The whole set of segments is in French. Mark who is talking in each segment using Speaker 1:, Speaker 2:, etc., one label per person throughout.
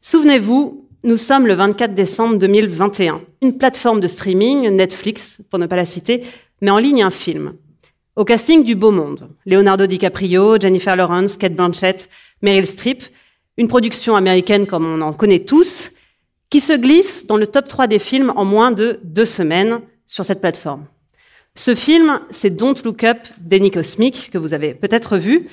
Speaker 1: Souvenez-vous, nous sommes le 24 décembre 2021. Une plateforme de streaming, Netflix, pour ne pas la citer, met en ligne un film. Au casting du beau monde, Leonardo DiCaprio, Jennifer Lawrence, Kate Blanchett, Meryl Streep, une production américaine comme on en connaît tous, qui se glisse dans le top 3 des films en moins de deux semaines sur cette plateforme. Ce film, c'est Don't Look Up d'Annie Cosmic, que vous avez peut-être vu.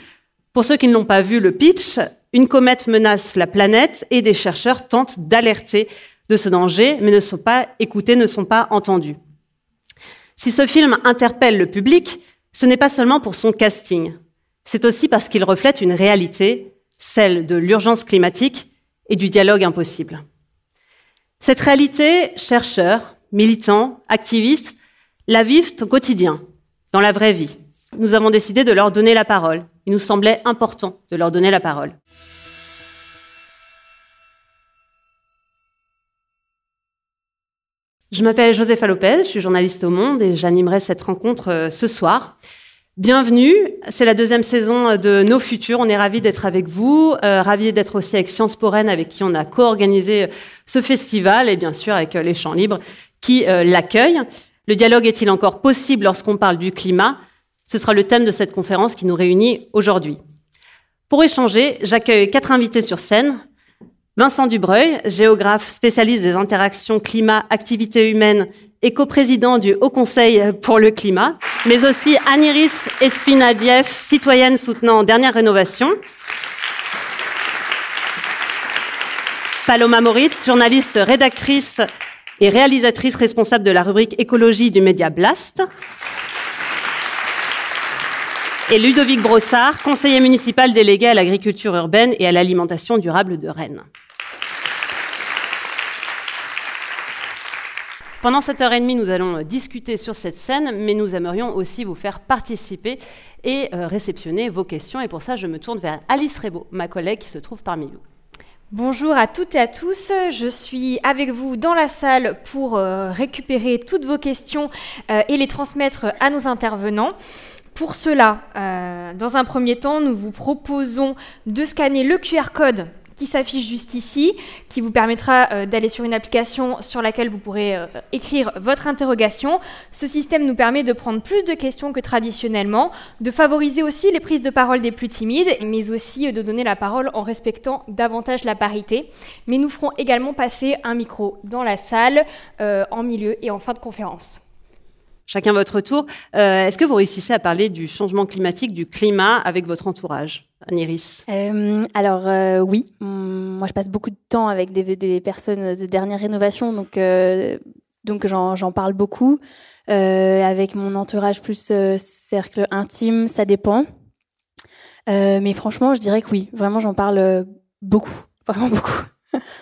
Speaker 1: Pour ceux qui ne l'ont pas vu, le pitch, une comète menace la planète et des chercheurs tentent d'alerter de ce danger, mais ne sont pas écoutés, ne sont pas entendus. Si ce film interpelle le public, ce n'est pas seulement pour son casting, c'est aussi parce qu'il reflète une réalité, celle de l'urgence climatique et du dialogue impossible. Cette réalité, chercheurs, militants, activistes, la vivent au quotidien, dans la vraie vie. Nous avons décidé de leur donner la parole. Il nous semblait important de leur donner la parole. Je m'appelle Josepha Lopez, je suis journaliste au Monde et j'animerai cette rencontre euh, ce soir. Bienvenue, c'est la deuxième saison de Nos Futurs. On est ravis d'être avec vous, euh, ravis d'être aussi avec Sciences Po avec qui on a co-organisé euh, ce festival et bien sûr avec les Champs Libres qui l'accueillent. Le dialogue est-il encore possible lorsqu'on parle du climat? Ce sera le thème de cette conférence qui nous réunit aujourd'hui. Pour échanger, j'accueille quatre invités sur scène. Vincent Dubreuil, géographe spécialiste des interactions climat-activités humaines et coprésident du Haut Conseil pour le climat, mais aussi Aniris Espinadieff, citoyenne soutenant Dernière Rénovation. Paloma Moritz, journaliste, rédactrice et réalisatrice responsable de la rubrique écologie du média Blast. Et Ludovic Brossard, conseiller municipal délégué à l'agriculture urbaine et à l'alimentation durable de Rennes. Pendant cette heure et demie, nous allons euh, discuter sur cette scène, mais nous aimerions aussi vous faire participer et euh, réceptionner vos questions. Et pour ça, je me tourne vers Alice Rebaud, ma collègue qui se trouve parmi vous.
Speaker 2: Bonjour à toutes et à tous, je suis avec vous dans la salle pour euh, récupérer toutes vos questions et les transmettre à nos intervenants. Pour cela, dans un premier temps, nous vous proposons de scanner le QR code qui s'affiche juste ici, qui vous permettra euh, d'aller sur une application sur laquelle vous pourrez euh, écrire votre interrogation. Ce système nous permet de prendre plus de questions que traditionnellement, de favoriser aussi les prises de parole des plus timides, mais aussi euh, de donner la parole en respectant davantage la parité. Mais nous ferons également passer un micro dans la salle, en milieu et en fin de conférence.
Speaker 1: Chacun votre tour. Est-ce que vous réussissez à parler du changement climatique, du climat avec votre entourage? Aniris
Speaker 3: euh, Alors euh, oui, hum, moi je passe beaucoup de temps avec des, personnes de dernière rénovation, donc, euh, donc j'en parle beaucoup. avec mon entourage plus cercle intime, ça dépend. mais franchement, je dirais que oui, vraiment j'en parle beaucoup, vraiment beaucoup.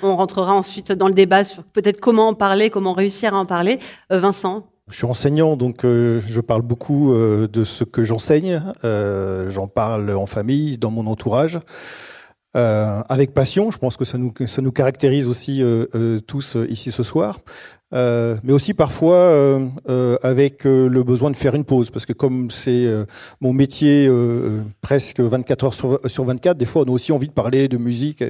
Speaker 1: On rentrera ensuite dans le débat sur peut-être comment en parler, comment réussir à en parler. Vincent
Speaker 4: je suis enseignant, donc euh, je parle beaucoup euh, de ce que j'enseigne. Euh, j'en parle en famille, dans mon entourage. Avec passion, je pense que ça nous, ça nous caractérise aussi tous ici ce soir. Euh, mais aussi parfois euh, euh, avec le besoin de faire une pause, parce que comme c'est mon métier presque 24 heures sur, sur, 24, des fois on a aussi envie de parler de musique,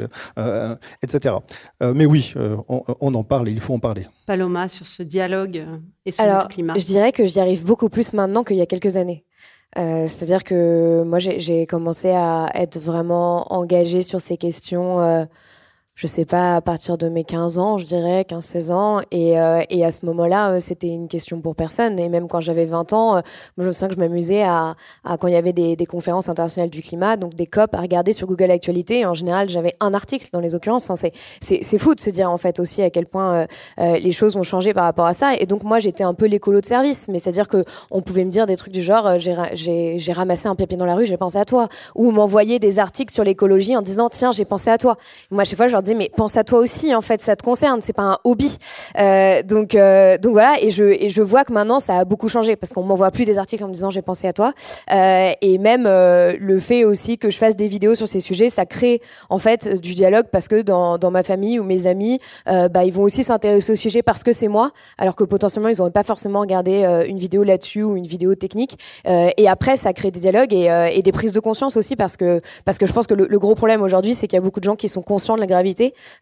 Speaker 4: etc. mais oui, on, on, en parle et il faut en parler.
Speaker 1: Paloma, sur ce dialogue et sur
Speaker 5: Alors,
Speaker 1: le climat.
Speaker 5: Je dirais que j'y arrive beaucoup plus maintenant qu'il y a quelques années. Euh, C'est-à-dire que moi, j'ai commencé à être vraiment engagée sur ces questions euh, je sais pas, à partir de mes 15 ans, je dirais, 15-16 ans. Et, euh, et à ce moment-là, euh, c'était une question pour personne. Et même quand j'avais 20 ans, euh, je me souviens que je m'amusais à, à, quand il y avait des, des, conférences internationales du climat, donc des COP, à regarder sur Google Actualité. En général, j'avais un article dans les occurrences. Enfin, c'est fou de se dire, en fait, aussi à quel point les choses ont changé par rapport à ça. Et donc, moi, j'étais un peu l'écolo de service. Mais c'est-à-dire que on pouvait me dire des trucs du genre, j'ai ramassé un papier dans la rue, j'ai pensé à toi. Ou m'envoyer des articles sur l'écologie en disant, tiens, j'ai pensé à toi. moi, chaque fois, je disais mais pense à toi aussi en fait, ça te concerne, c'est pas un hobby. donc donc voilà et je et je vois que maintenant ça a beaucoup changé parce qu'on m'envoie plus des articles en me disant j'ai pensé à toi et même le fait aussi que je fasse des vidéos sur ces sujets, ça crée en fait du dialogue parce que dans dans ma famille ou mes amis, bah ils vont aussi s'intéresser au sujet parce que c'est moi, alors que potentiellement ils n'auraient pas forcément regardé une vidéo là-dessus ou une vidéo technique. et après ça crée des dialogues et des prises de conscience aussi parce que parce que je pense que le, gros problème aujourd'hui, c'est qu'il y a beaucoup de gens qui sont conscients de la gravité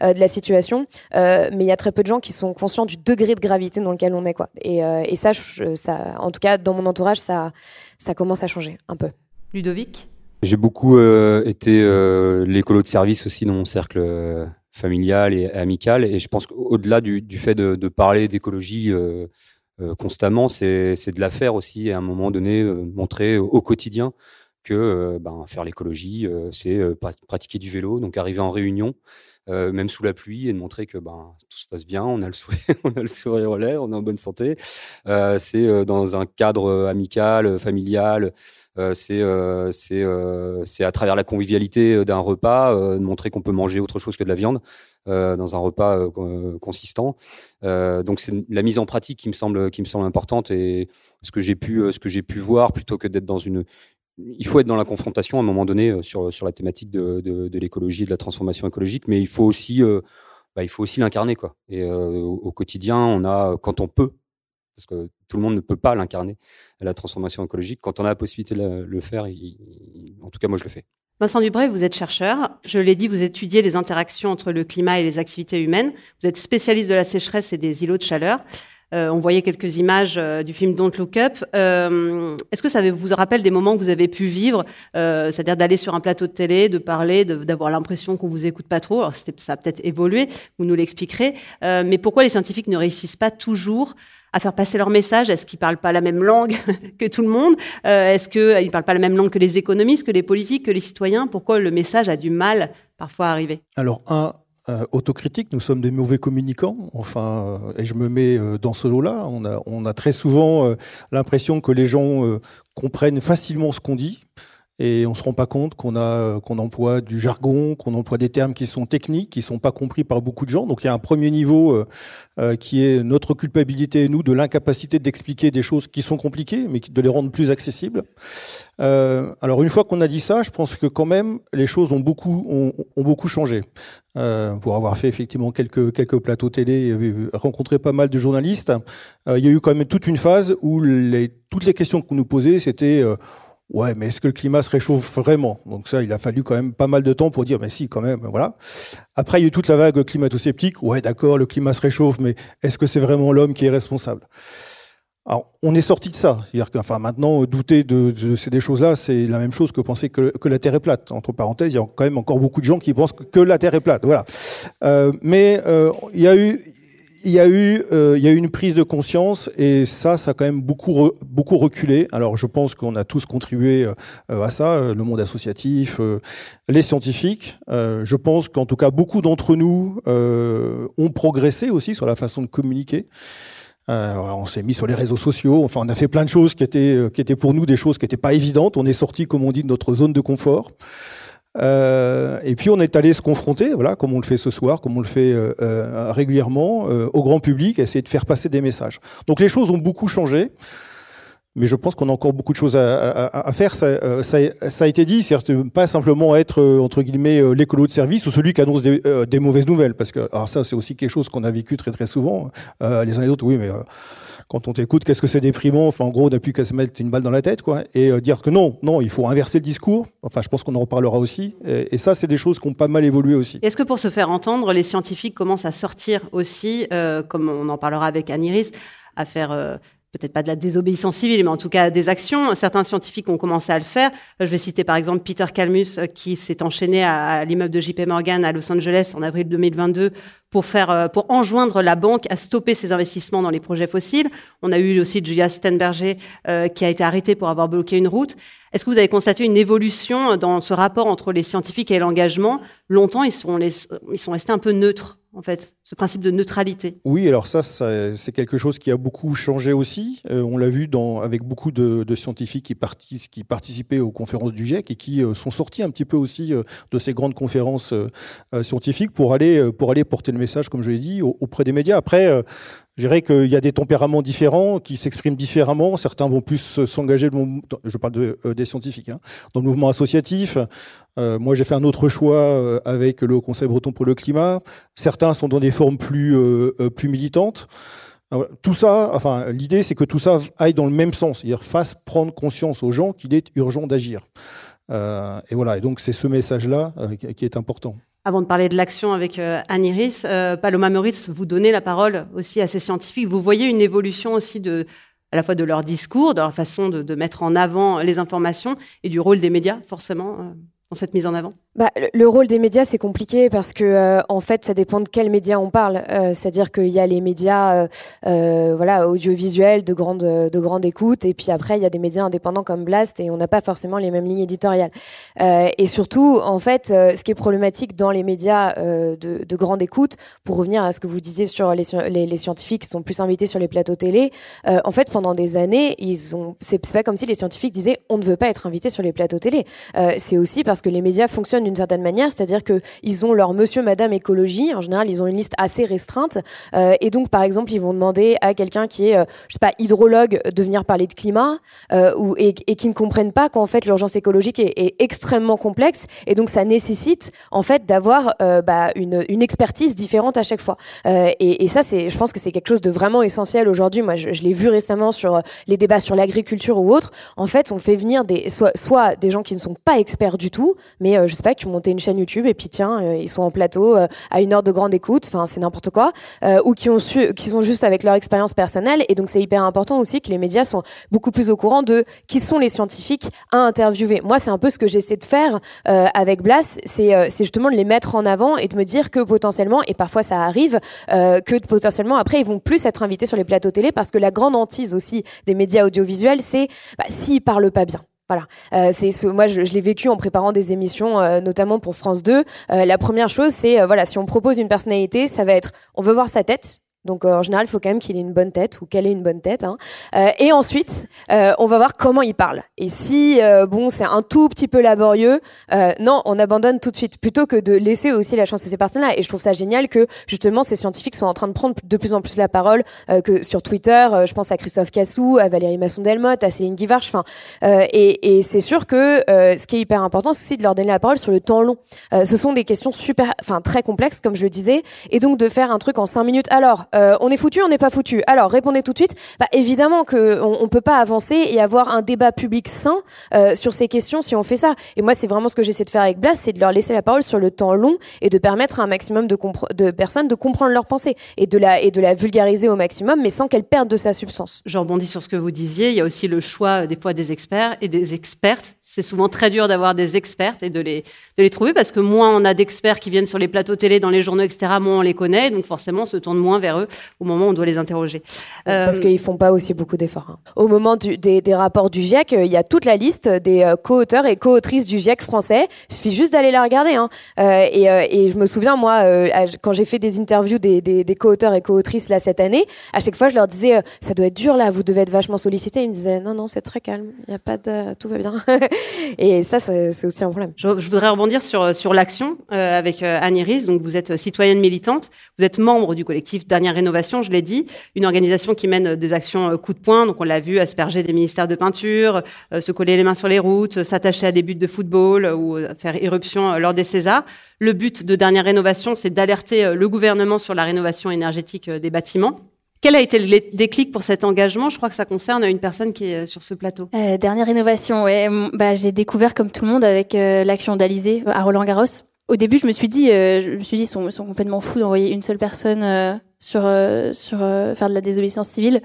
Speaker 5: euh, de la situation, euh, mais il y a très peu de gens qui sont conscients du degré de gravité dans lequel on est, quoi. Et, euh, et ça, ça, en tout cas, dans mon entourage, ça, ça commence à changer un peu.
Speaker 1: Ludovic?
Speaker 6: J'ai beaucoup été l'écolo de service aussi dans mon cercle familial et amical, et je pense qu'au-delà du, du, fait de, de parler d'écologie constamment, c'est de la faire aussi à un moment donné, montrer au quotidien que euh, ben, faire l'écologie, euh, c'est euh, pratiquer du vélo, donc arriver en réunion, même sous la pluie, et de montrer que ben, tout se passe bien, on a le sourire, on a le sourire au l'air, on est en bonne santé. c'est dans un cadre amical, familial. c'est à travers la convivialité d'un repas, de montrer qu'on peut manger autre chose que de la viande dans un repas consistant. donc c'est la mise en pratique qui me semble importante et ce que j'ai pu voir plutôt que d'être dans une il faut être dans la confrontation à un moment donné euh, sur, sur la thématique de, de, l'écologie et de la transformation écologique, mais il faut aussi, euh, bah, il faut aussi l'incarner quoi. Et euh, au, quotidien, on a, quand on peut, parce que tout le monde ne peut pas l'incarner, la transformation écologique. Quand on a la possibilité de le faire, en tout cas, moi, je le fais.
Speaker 1: Vincent Dubray, vous êtes chercheur. Je l'ai dit, vous étudiez les interactions entre le climat et les activités humaines. Vous êtes spécialiste de la sécheresse et des îlots de chaleur. Euh, on voyait quelques images euh, du film Don't Look Up. Euh, est-ce que ça vous rappelle des moments que vous avez pu vivre, c'est-à-dire d'aller sur un plateau de télé, de parler, d'avoir l'impression qu'on vous écoute pas trop? Alors ça a peut-être évolué, vous nous l'expliquerez. mais pourquoi les scientifiques ne réussissent pas toujours à faire passer leur message? Est-ce qu'ils parlent pas la même langue que tout le monde? Est-ce qu'ils ne parlent pas la même langue que les économistes, que les politiques, que les citoyens? Pourquoi le message a du mal parfois à arriver?
Speaker 4: Alors, un, euh, autocritique, nous sommes des mauvais communicants, enfin, euh, et je me mets euh, dans ce lot-là. On a, on a très souvent l'impression que les gens comprennent facilement ce qu'on dit, et on se rend pas compte qu'on a qu'on emploie du jargon, qu'on emploie des termes qui sont techniques, qui sont pas compris par beaucoup de gens. Donc il y a un premier niveau euh, euh, qui est notre culpabilité nous de l'incapacité d'expliquer des choses qui sont compliquées, mais de les rendre plus accessibles. Euh, alors une fois qu'on a dit ça, je pense que quand même les choses ont beaucoup ont, beaucoup changé. Euh, pour avoir fait effectivement quelques quelques plateaux télé, rencontré pas mal de journalistes, il y a eu quand même toute une phase où les, toutes les questions qu'on nous posait, c'était Ouais, mais est-ce que le climat se réchauffe vraiment? Donc ça, il a fallu quand même pas mal de temps pour dire, mais si, quand même, voilà. Après, il y a eu toute la vague climato-sceptique. Ouais, d'accord, le climat se réchauffe, mais est-ce que c'est vraiment l'homme qui est responsable? Alors, on est sorti de ça. C'est-à-dire que, enfin, maintenant, douter de, ces choses-là, c'est la même chose que penser que, la Terre est plate. Entre parenthèses, il y a quand même encore beaucoup de gens qui pensent que la Terre est plate. Voilà. Euh, mais euh, il y a eu, il y a eu, euh, il y a eu une prise de conscience et ça, ça a quand même beaucoup, beaucoup reculé. Alors, je pense qu'on a tous contribué euh, à ça, euh, le monde associatif, les scientifiques. je pense qu'en tout cas, beaucoup d'entre nous ont progressé aussi sur la façon de communiquer. on s'est mis sur les réseaux sociaux. Enfin, on a fait plein de choses qui étaient, qui étaient pour nous des choses qui n'étaient pas évidentes. On est sorti, comme on dit, de notre zone de confort. Euh, et puis on est allé se confronter, voilà, comme on le fait ce soir, comme on le fait euh, euh régulièrement, euh, au grand public, essayer de faire passer des messages. Donc les choses ont beaucoup changé, mais je pense qu'on a encore beaucoup de choses à, faire. Ça, euh, ça, a été dit, c'est pas simplement être entre guillemets l'écolo de service ou celui qui annonce des, mauvaises nouvelles, parce que alors ça c'est aussi quelque chose qu'on a vécu très très souvent. les uns et les autres, oui, mais quand on t'écoute, qu'est-ce que c'est déprimant? Enfin, en gros, on n'a plus qu'à se mettre une balle dans la tête, quoi. Et euh, dire que non, non, il faut inverser le discours. Enfin, je pense qu'on en reparlera aussi. Et, ça, c'est des choses qui ont pas mal évolué aussi.
Speaker 1: Est-ce que pour se faire entendre, les scientifiques commencent à sortir aussi, euh, comme on en parlera avec Aniris, à faire euh, peut-être pas de la désobéissance civile, mais en tout cas des actions. Certains scientifiques ont commencé à le faire. Je vais citer par exemple Peter Kalmus, euh, qui s'est enchaîné à, l'immeuble de JP Morgan à Los Angeles en avril 2022 pour faire, euh, pour enjoindre la banque à stopper ses investissements dans les projets fossiles. On a eu aussi Julia Stenberger euh, qui a été arrêté pour avoir bloqué une route. Est-ce que vous avez constaté une évolution dans ce rapport entre les scientifiques et l'engagement? Longtemps, ils sont, ils sont restés un peu neutres en fait, ce principe de neutralité.
Speaker 4: Oui, alors ça, c'est quelque chose qui a beaucoup changé aussi. Euh, on l'a vu dans, avec beaucoup de, scientifiques qui, participaient aux conférences du GIEC et qui euh, sont sortis un petit peu aussi euh, de ces grandes conférences scientifiques pour aller, pour aller porter le message, comme je l'ai dit, auprès des médias. Après, je dirais qu'il y a des tempéraments différents qui s'expriment différemment. Certains vont plus s'engager, je parle de, des scientifiques, hein, dans le mouvement associatif. Moi, j'ai fait un autre choix avec le Conseil breton pour le climat. Certains sont dans des plus, euh, plus militantes. tout ça, enfin, l'idée, c'est que tout ça aille dans le même sens, c'est-à-dire fasse prendre conscience aux gens qu'il est urgent d'agir. et voilà, et donc c'est ce message-là qui est important.
Speaker 1: Avant de parler de l'action avec Anne Iris, Paloma Meurice, vous donnez la parole aussi à ces scientifiques. Vous voyez une évolution aussi à la fois de leur discours, de leur façon de mettre en avant les informations et du rôle des médias, forcément dans cette mise en avant?
Speaker 5: Bah, le rôle des médias c'est compliqué parce que euh, en fait ça dépend de quels médias on parle. Euh, C'est-à-dire qu'il y a les médias euh, audiovisuels de grande de grande écoute et puis après il y a des médias indépendants comme Blast et on n'a pas forcément les mêmes lignes éditoriales. et surtout en fait ce qui est problématique dans les médias de, de, grande écoute pour revenir à ce que vous disiez sur les, les, les scientifiques qui sont plus invités sur les plateaux télé. en fait pendant des années ils ont c'est pas comme si les scientifiques disaient on ne veut pas être invité sur les plateaux télé. C'est aussi parce que les médias fonctionnent d'une certaine manière, c'est-à-dire que ils ont leur monsieur, madame écologie. En général, ils ont une liste assez restreinte. Euh, et donc, par exemple, ils vont demander à quelqu'un qui est, euh, je sais pas, hydrologue de venir parler de climat euh, ou, et, qui ne comprennent pas qu'en fait l'urgence écologique est, extrêmement complexe. Et donc, ça nécessite en fait d'avoir euh, bah, une, expertise différente à chaque fois. Et, ça, c'est, je pense que c'est quelque chose de vraiment essentiel aujourd'hui. Moi, je, l'ai vu récemment sur les débats sur l'agriculture ou autre. En fait, on fait venir des, soit, soit des gens qui ne sont pas experts du tout, mais je sais pas qui ont monté une chaîne YouTube et puis tiens, euh, ils sont en plateau euh, à une heure de grande écoute, enfin c'est n'importe quoi, euh, ou qui ont su, qui sont juste avec leur expérience personnelle. Et donc c'est hyper important aussi que les médias soient beaucoup plus au courant de qui sont les scientifiques à interviewer. Moi, c'est un peu ce que j'essaie de faire avec Blas, c'est justement de les mettre en avant et de me dire que potentiellement, et parfois ça arrive, que potentiellement après ils vont plus être invités sur les plateaux télé parce que la grande hantise aussi des médias audiovisuels, c'est bah, s'ils parlent pas bien voilà, euh, c'est ce, moi je, l'ai vécu en préparant des émissions, euh, notamment pour France 2. Euh, la première chose, c'est voilà, si on propose une personnalité, ça va être, on veut voir sa tête, donc euh, en général, il faut quand même qu'il ait une bonne tête ou qu'elle ait une bonne tête. Hein. Euh, et ensuite, euh, on va voir comment il parle. Et si bon, c'est un tout petit peu laborieux, non, on abandonne tout de suite plutôt que de laisser aussi la chance à ces personnes-là. Et je trouve ça génial que justement ces scientifiques soient en train de prendre de plus en plus la parole, que sur Twitter, je pense à Christophe Cassou, à Valérie Masson-Delmotte, à Céline Guivarch. Enfin, et, et c'est sûr que ce qui est hyper important, c'est de leur donner la parole sur le temps long. ce sont des questions super, enfin très complexes, comme je le disais, et donc de faire un truc en cinq minutes. Alors euh, on est foutu, on n'est pas foutu. Alors répondez tout de suite. Bah, évidemment que on, peut pas avancer et avoir un débat public sain euh, sur ces questions si on fait ça. Et moi, c'est vraiment ce que j'essaie de faire avec Blas, c'est de leur laisser la parole sur le temps long et de permettre à un maximum de, de personnes de comprendre leurs pensées et de la et de la vulgariser au maximum, mais sans qu'elles perdent de sa substance.
Speaker 1: Je rebondis sur ce que vous disiez. Il y a aussi le choix des fois des experts et des expertes c'est souvent très dur d'avoir des expertes et de les, de les trouver parce que moins on a d'experts qui viennent sur les plateaux télé, dans les journaux, etc., moins on les connaît. Donc forcément, on se tourne moins vers eux au moment où on doit les interroger.
Speaker 5: Parce euh, qu'ils font pas aussi beaucoup d'efforts. Hein. Au moment du, des, des, rapports du GIEC, euh, il y a toute la liste des euh, co-auteurs et co-autrices du GIEC français. Il suffit juste d'aller la regarder. Hein. Euh, et, et, je me souviens, moi, quand j'ai fait des interviews des, des, des co-auteurs et co-autrices là cette année, à chaque fois, je leur disais, ça doit être dur là, vous devez être vachement sollicité. Ils me disaient, non, non, c'est très calme. Il y a pas de, tout va bien. Et ça, c'est aussi un problème.
Speaker 1: Je, voudrais rebondir sur, sur l'action euh, avec euh, Anne Iris. Donc, vous êtes citoyenne militante, vous êtes membre du collectif Dernière Rénovation, je l'ai dit, une organisation qui mène des actions euh, coup de poing. Donc, on l'a vu asperger des ministères de peinture, se coller les mains sur les routes, s'attacher à des buts de football ou faire irruption lors des Césars. Le but de Dernière Rénovation, c'est d'alerter le gouvernement sur la rénovation énergétique des bâtiments. Quel a été le déclic pour cet engagement? Je crois que ça concerne une personne qui est euh, sur ce plateau.
Speaker 3: Euh, dernière innovation. Bah, j'ai découvert comme tout le monde avec euh, l'action d'Alizé à Roland Garros. Au début, je me suis dit, je me suis dit, ils sont, complètement fous d'envoyer une seule personne sur sur faire de la désobéissance civile.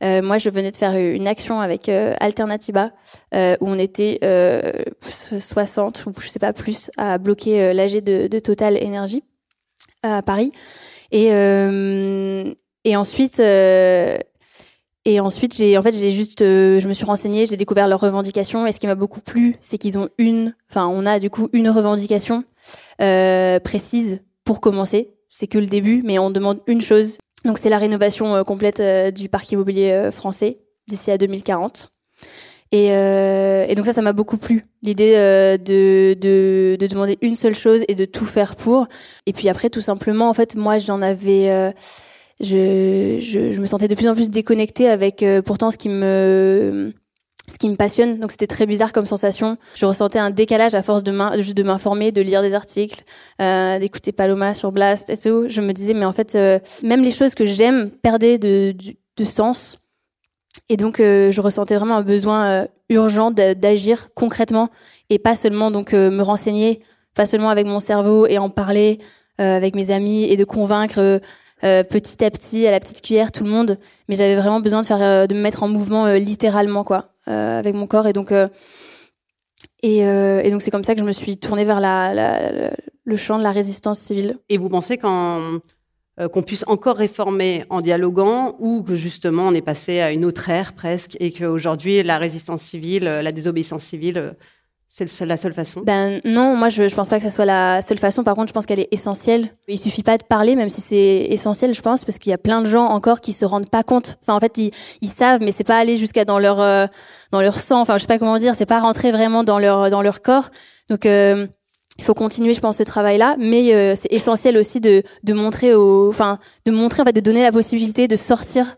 Speaker 3: moi, je venais de faire une action avec Alternativa où on était 60 ou je sais pas plus à bloquer l'AG de, Total Énergie à Paris. Et, et ensuite, euh, et ensuite, j'ai en fait, j'ai juste, euh, je me suis renseignée, j'ai découvert leurs revendications. Et ce qui m'a beaucoup plu, c'est qu'ils ont une, enfin, on a du coup une revendication euh, précise pour commencer. c'est que le début, mais on demande une chose. Donc c'est la rénovation complète du parc immobilier français d'ici à 2040. Et, donc ça, ça m'a beaucoup plu, l'idée de, de, de, demander une seule chose et de tout faire pour. Et puis après, tout simplement, en fait, moi, j'en avais je, je, je, me sentais de plus en plus déconnectée avec euh, pourtant ce qui me ce qui me passionne. Donc c'était très bizarre comme sensation. Je ressentais un décalage à force de de m'informer, de lire des articles, euh, d'écouter Paloma sur Blast et tout. Je me disais mais en fait euh, même les choses que j'aime perdaient de, de, sens. Et donc euh, je ressentais vraiment un besoin urgent d'agir concrètement et pas seulement donc me renseigner, pas seulement avec mon cerveau et en parler avec mes amis et de convaincre euh, petit à petit, à la petite cuillère, tout le monde. Mais j'avais vraiment besoin de faire, euh, de me mettre en mouvement euh, littéralement, quoi, avec mon corps. Et donc, et, donc c'est comme ça que je me suis tournée vers la, le champ de la résistance civile.
Speaker 1: Et vous pensez qu'on puisse encore réformer en dialoguant ou que justement on est passé à une autre ère presque et qu'aujourd'hui la résistance civile, la désobéissance civile c'est la seule façon?
Speaker 3: Ben non, moi je, je pense pas que ça soit la seule façon. Par contre, je pense qu'elle est essentielle. Il suffit pas de parler, même si c'est essentiel, je pense, parce qu'il y a plein de gens encore qui se rendent pas compte. Enfin, en fait, ils, savent, mais c'est pas aller jusqu'à dans leur euh, dans leur sang. Enfin, je sais pas comment dire. C'est pas rentrer vraiment dans leur dans leur corps. Donc euh, il faut continuer, je pense, ce travail-là, mais euh, c'est essentiel aussi de, de montrer, enfin, de montrer, en fait, de donner la possibilité de sortir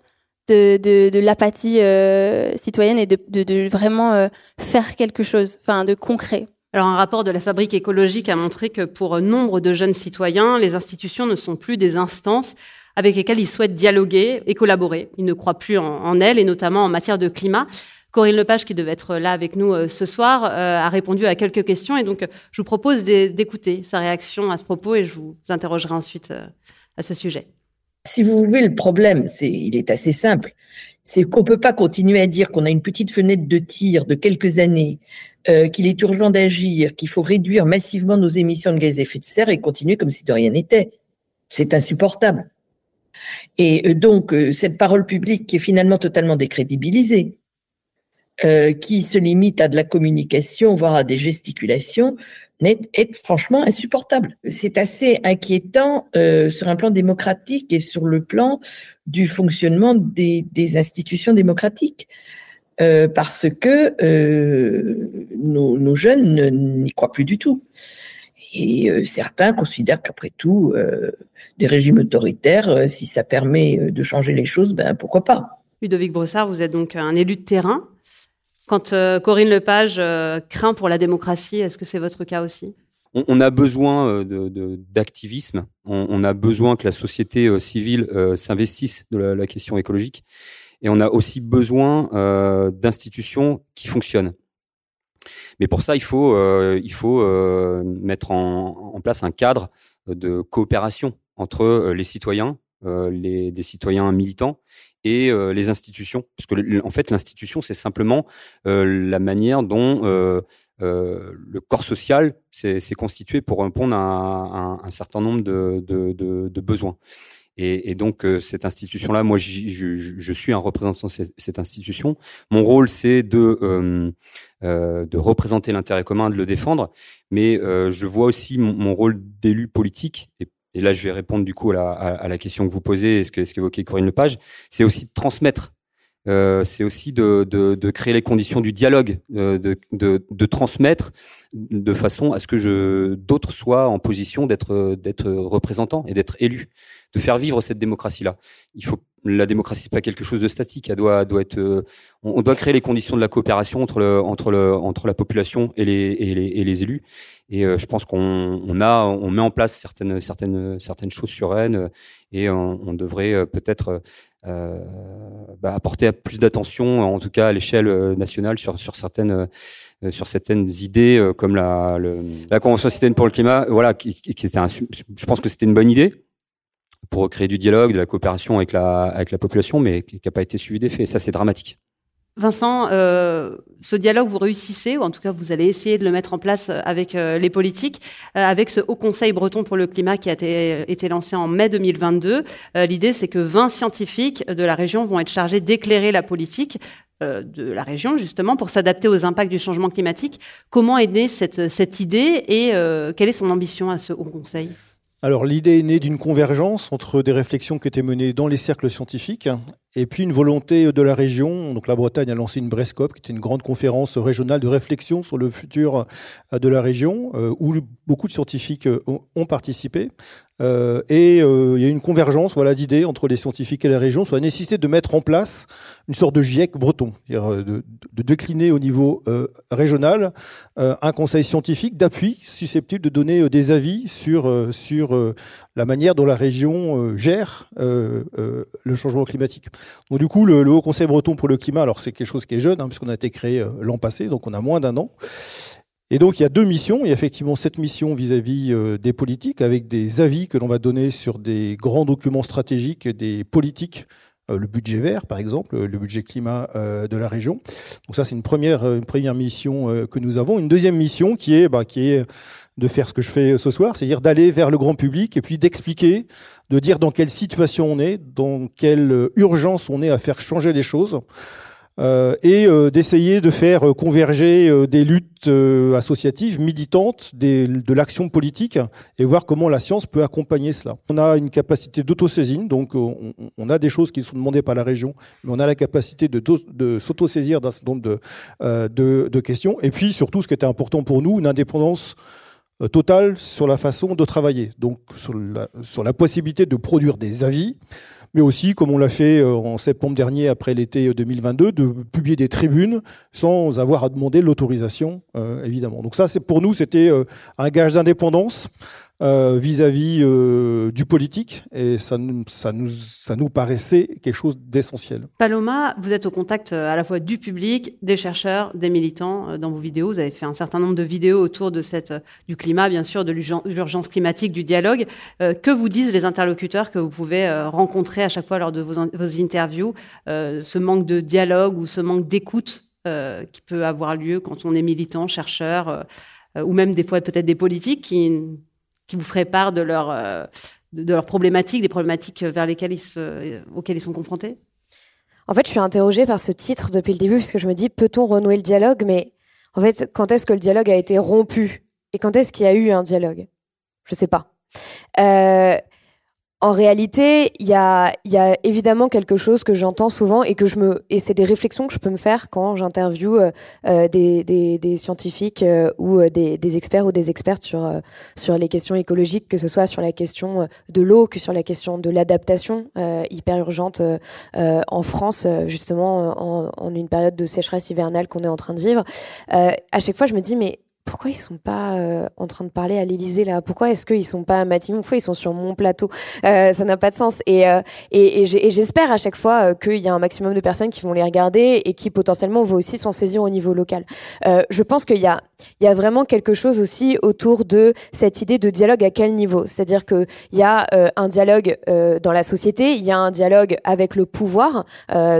Speaker 3: de, l'apathie euh, citoyenne et de, vraiment euh, faire quelque chose, enfin de concret.
Speaker 1: Alors, un rapport de la Fabrique écologique a montré que pour nombre de jeunes citoyens, les institutions ne sont plus des instances avec lesquelles ils souhaitent dialoguer et collaborer. Ils ne croient plus en, elles, et notamment en matière de climat. Corinne Lepage, qui devait être là avec nous euh, ce soir, a répondu à quelques questions. Et donc, je vous propose d'écouter sa réaction à ce propos et je vous interrogerai ensuite à ce sujet.
Speaker 7: Si vous voulez, le problème, c'est, il est assez simple. C'est qu'on ne peut pas continuer à dire qu'on a une petite fenêtre de tir de quelques années, euh, qu'il est urgent d'agir, qu'il faut réduire massivement nos émissions de gaz à effet de serre et continuer comme si de rien n'était. C'est insupportable. Et euh, donc, euh, cette parole publique qui est finalement totalement décrédibilisée, qui se limite à de la communication, voire à des gesticulations, est, franchement insupportable. C'est assez inquiétant euh, sur un plan démocratique et sur le plan du fonctionnement des, institutions démocratiques. Euh, parce que euh, nos, nos, jeunes n'y croient plus du tout. Et euh, certains considèrent qu'après tout, euh, des régimes autoritaires, euh, si ça permet de changer les choses, ben pourquoi pas.
Speaker 1: Ludovic Brossard, vous êtes donc un élu de terrain. Quand euh, Corinne Lepage euh, craint pour la démocratie, est-ce que c'est votre cas aussi?
Speaker 6: On, a besoin euh, d'activisme, on, a besoin que la société civile s'investisse de la, question écologique, et on a aussi besoin d'institutions qui fonctionnent. Mais pour ça, il faut, il faut mettre en, place un cadre de coopération entre les citoyens, les, des citoyens militants et euh, les institutions. Parce que en fait, l'institution, c'est simplement euh, la manière dont euh, le corps social s'est constitué pour répondre à, un, certain nombre de, besoins. Et, donc cette institution-là, moi, je, suis un représentant de cette institution. Mon rôle, c'est de de représenter l'intérêt commun, de le défendre, mais je vois aussi mon, rôle d'élu politique et là je vais répondre du coup à la, question que vous posez, ce qu'évoquait Corinne Lepage, c'est aussi de transmettre. Euh, c'est aussi de, de, créer les conditions du dialogue, euh, de, de, transmettre de façon à ce que d'autres soient en position d'être représentants et d'être élus, de faire vivre cette démocratie là. Il faut la démocratie c'est pas quelque chose de statique, elle doit doit être euh, on, doit créer les conditions de la coopération entre le entre le entre la population et les et les, élus et euh, je pense qu'on on a, on met en place certaines, certaines, certaines choses sur Rennes euh, et on, devrait peut-être bah, apporter plus d'attention, en tout cas à l'échelle nationale, sur, sur certaines, sur certaines idées comme la, la Convention citoyenne pour le climat. Voilà, qui, qui je pense que c'était une bonne idée pour créer du dialogue, de la coopération avec la, population, mais qui n'a pas été suivi d'effet. Ça, c'est dramatique.
Speaker 1: Vincent, euh, ce dialogue, vous réussissez, ou en tout cas vous allez essayer de le mettre en place euh, avec euh, les politiques, avec ce Haut Conseil breton pour le climat qui a été, lancé en mai 2022. L'idée, c'est que 20 scientifiques de la région vont être chargés d'éclairer la politique de la région, justement, pour s'adapter aux impacts du changement climatique. Comment est née cette idée et quelle est son ambition à ce Haut Conseil?
Speaker 4: Alors l'idée est née d'une convergence entre des réflexions qui étaient menées dans les cercles scientifiques et puis une volonté de la région. Donc la Bretagne a lancé une Brescope, qui était une grande conférence régionale de réflexion sur le futur euh, de la région, euh, où beaucoup de scientifiques euh, ont participé. Et il y a une convergence voilà, d'idées entre les scientifiques et la région sur la nécessité de mettre en place une sorte de GIEC breton, c'est-à-dire de, décliner au niveau régional un conseil scientifique d'appui susceptible de donner des avis sur, sur la manière dont la région gère le changement climatique. Donc, du coup, le, Haut Conseil breton pour le climat, alors c'est quelque chose qui est jeune, hein, puisqu'on a été créé euh, l'an passé, donc on a moins d'un an. Et donc il y a deux missions. Il y a effectivement cette mission vis-à-vis euh, des politiques, avec des avis que l'on va donner sur des grands documents stratégiques, des politiques euh, le budget vert, par exemple, le budget climat de la région. Donc ça, c'est une première, une première mission que nous avons. Une deuxième mission qui est, bah, qui est de faire ce que je fais ce soir, c'est-à-dire d'aller vers le grand public et puis d'expliquer, de dire dans quelle situation on est, dans quelle urgence on est à faire changer les choses. Euh, et euh, d'essayer de faire converger euh, des luttes associatives, militantes, de l'action politique, et voir comment la science peut accompagner cela. On a une capacité d'autosaisine, donc on, a des choses qui sont demandées par la région, mais on a la capacité de, de s'autosaisir d'un certain nombre de, de questions. Et puis surtout, ce qui était important pour nous, une indépendance euh, total sur la façon de travailler, donc sur la, possibilité de produire des avis, mais aussi, comme on l'a fait euh, en septembre dernier après l'été 2022, de publier des tribunes sans avoir à demander l'autorisation, euh, évidemment. Donc ça, pour nous, c'était un gage d'indépendance. Euh, vis-à-vis euh, du politique et ça, nous, ça nous paraissait quelque chose d'essentiel.
Speaker 1: Paloma, vous êtes au contact euh, à la fois du public, des chercheurs, des militants dans vos vidéos. Vous avez fait un certain nombre de vidéos autour de cette, du climat, bien sûr, de l'urgence climatique, du dialogue. que vous disent les interlocuteurs que vous pouvez rencontrer à chaque fois lors de vos, vos interviews Ce manque de dialogue ou ce manque d'écoute qui peut avoir lieu quand on est militant, chercheur, ou même des fois peut-être des politiques qui qui vous feraient part de, euh, de, leurs problématiques, des problématiques vers lesquelles ils se, auxquelles ils sont confrontés?
Speaker 5: En fait, je suis interrogée par ce titre depuis le début, parce que je me dis, peut-on renouer le dialogue? Mais en fait, quand est-ce que le dialogue a été rompu? Et quand est-ce qu'il y a eu un dialogue? Je ne sais pas. Euh, en réalité, il y a, évidemment quelque chose que j'entends souvent et que je me et c'est des réflexions que je peux me faire quand j'interviewe euh, euh, des, scientifiques euh, ou des, experts ou des expertes sur sur les questions écologiques, que ce soit sur la question de l'eau, que sur la question de l'adaptation hyper urgente en France, justement en, en, une période de sécheresse hivernale qu'on est en train de vivre. à chaque fois, je me dis mais pourquoi ils sont pas euh, en train de parler à l'Élysée là? Pourquoi est-ce qu'ils sont pas à Matignon? Pourquoi ils sont sur mon plateau? Euh, Ça n'a pas de sens. Et, euh, et, et j'espère à chaque fois qu'il y a un maximum de personnes qui vont les regarder et qui potentiellement vont aussi s'en saisir au niveau local. je pense qu'il y a, il y a vraiment quelque chose aussi autour de cette idée de dialogue à quel niveau? C'est-à-dire qu'il y a un dialogue dans la société, il y a un dialogue avec le pouvoir.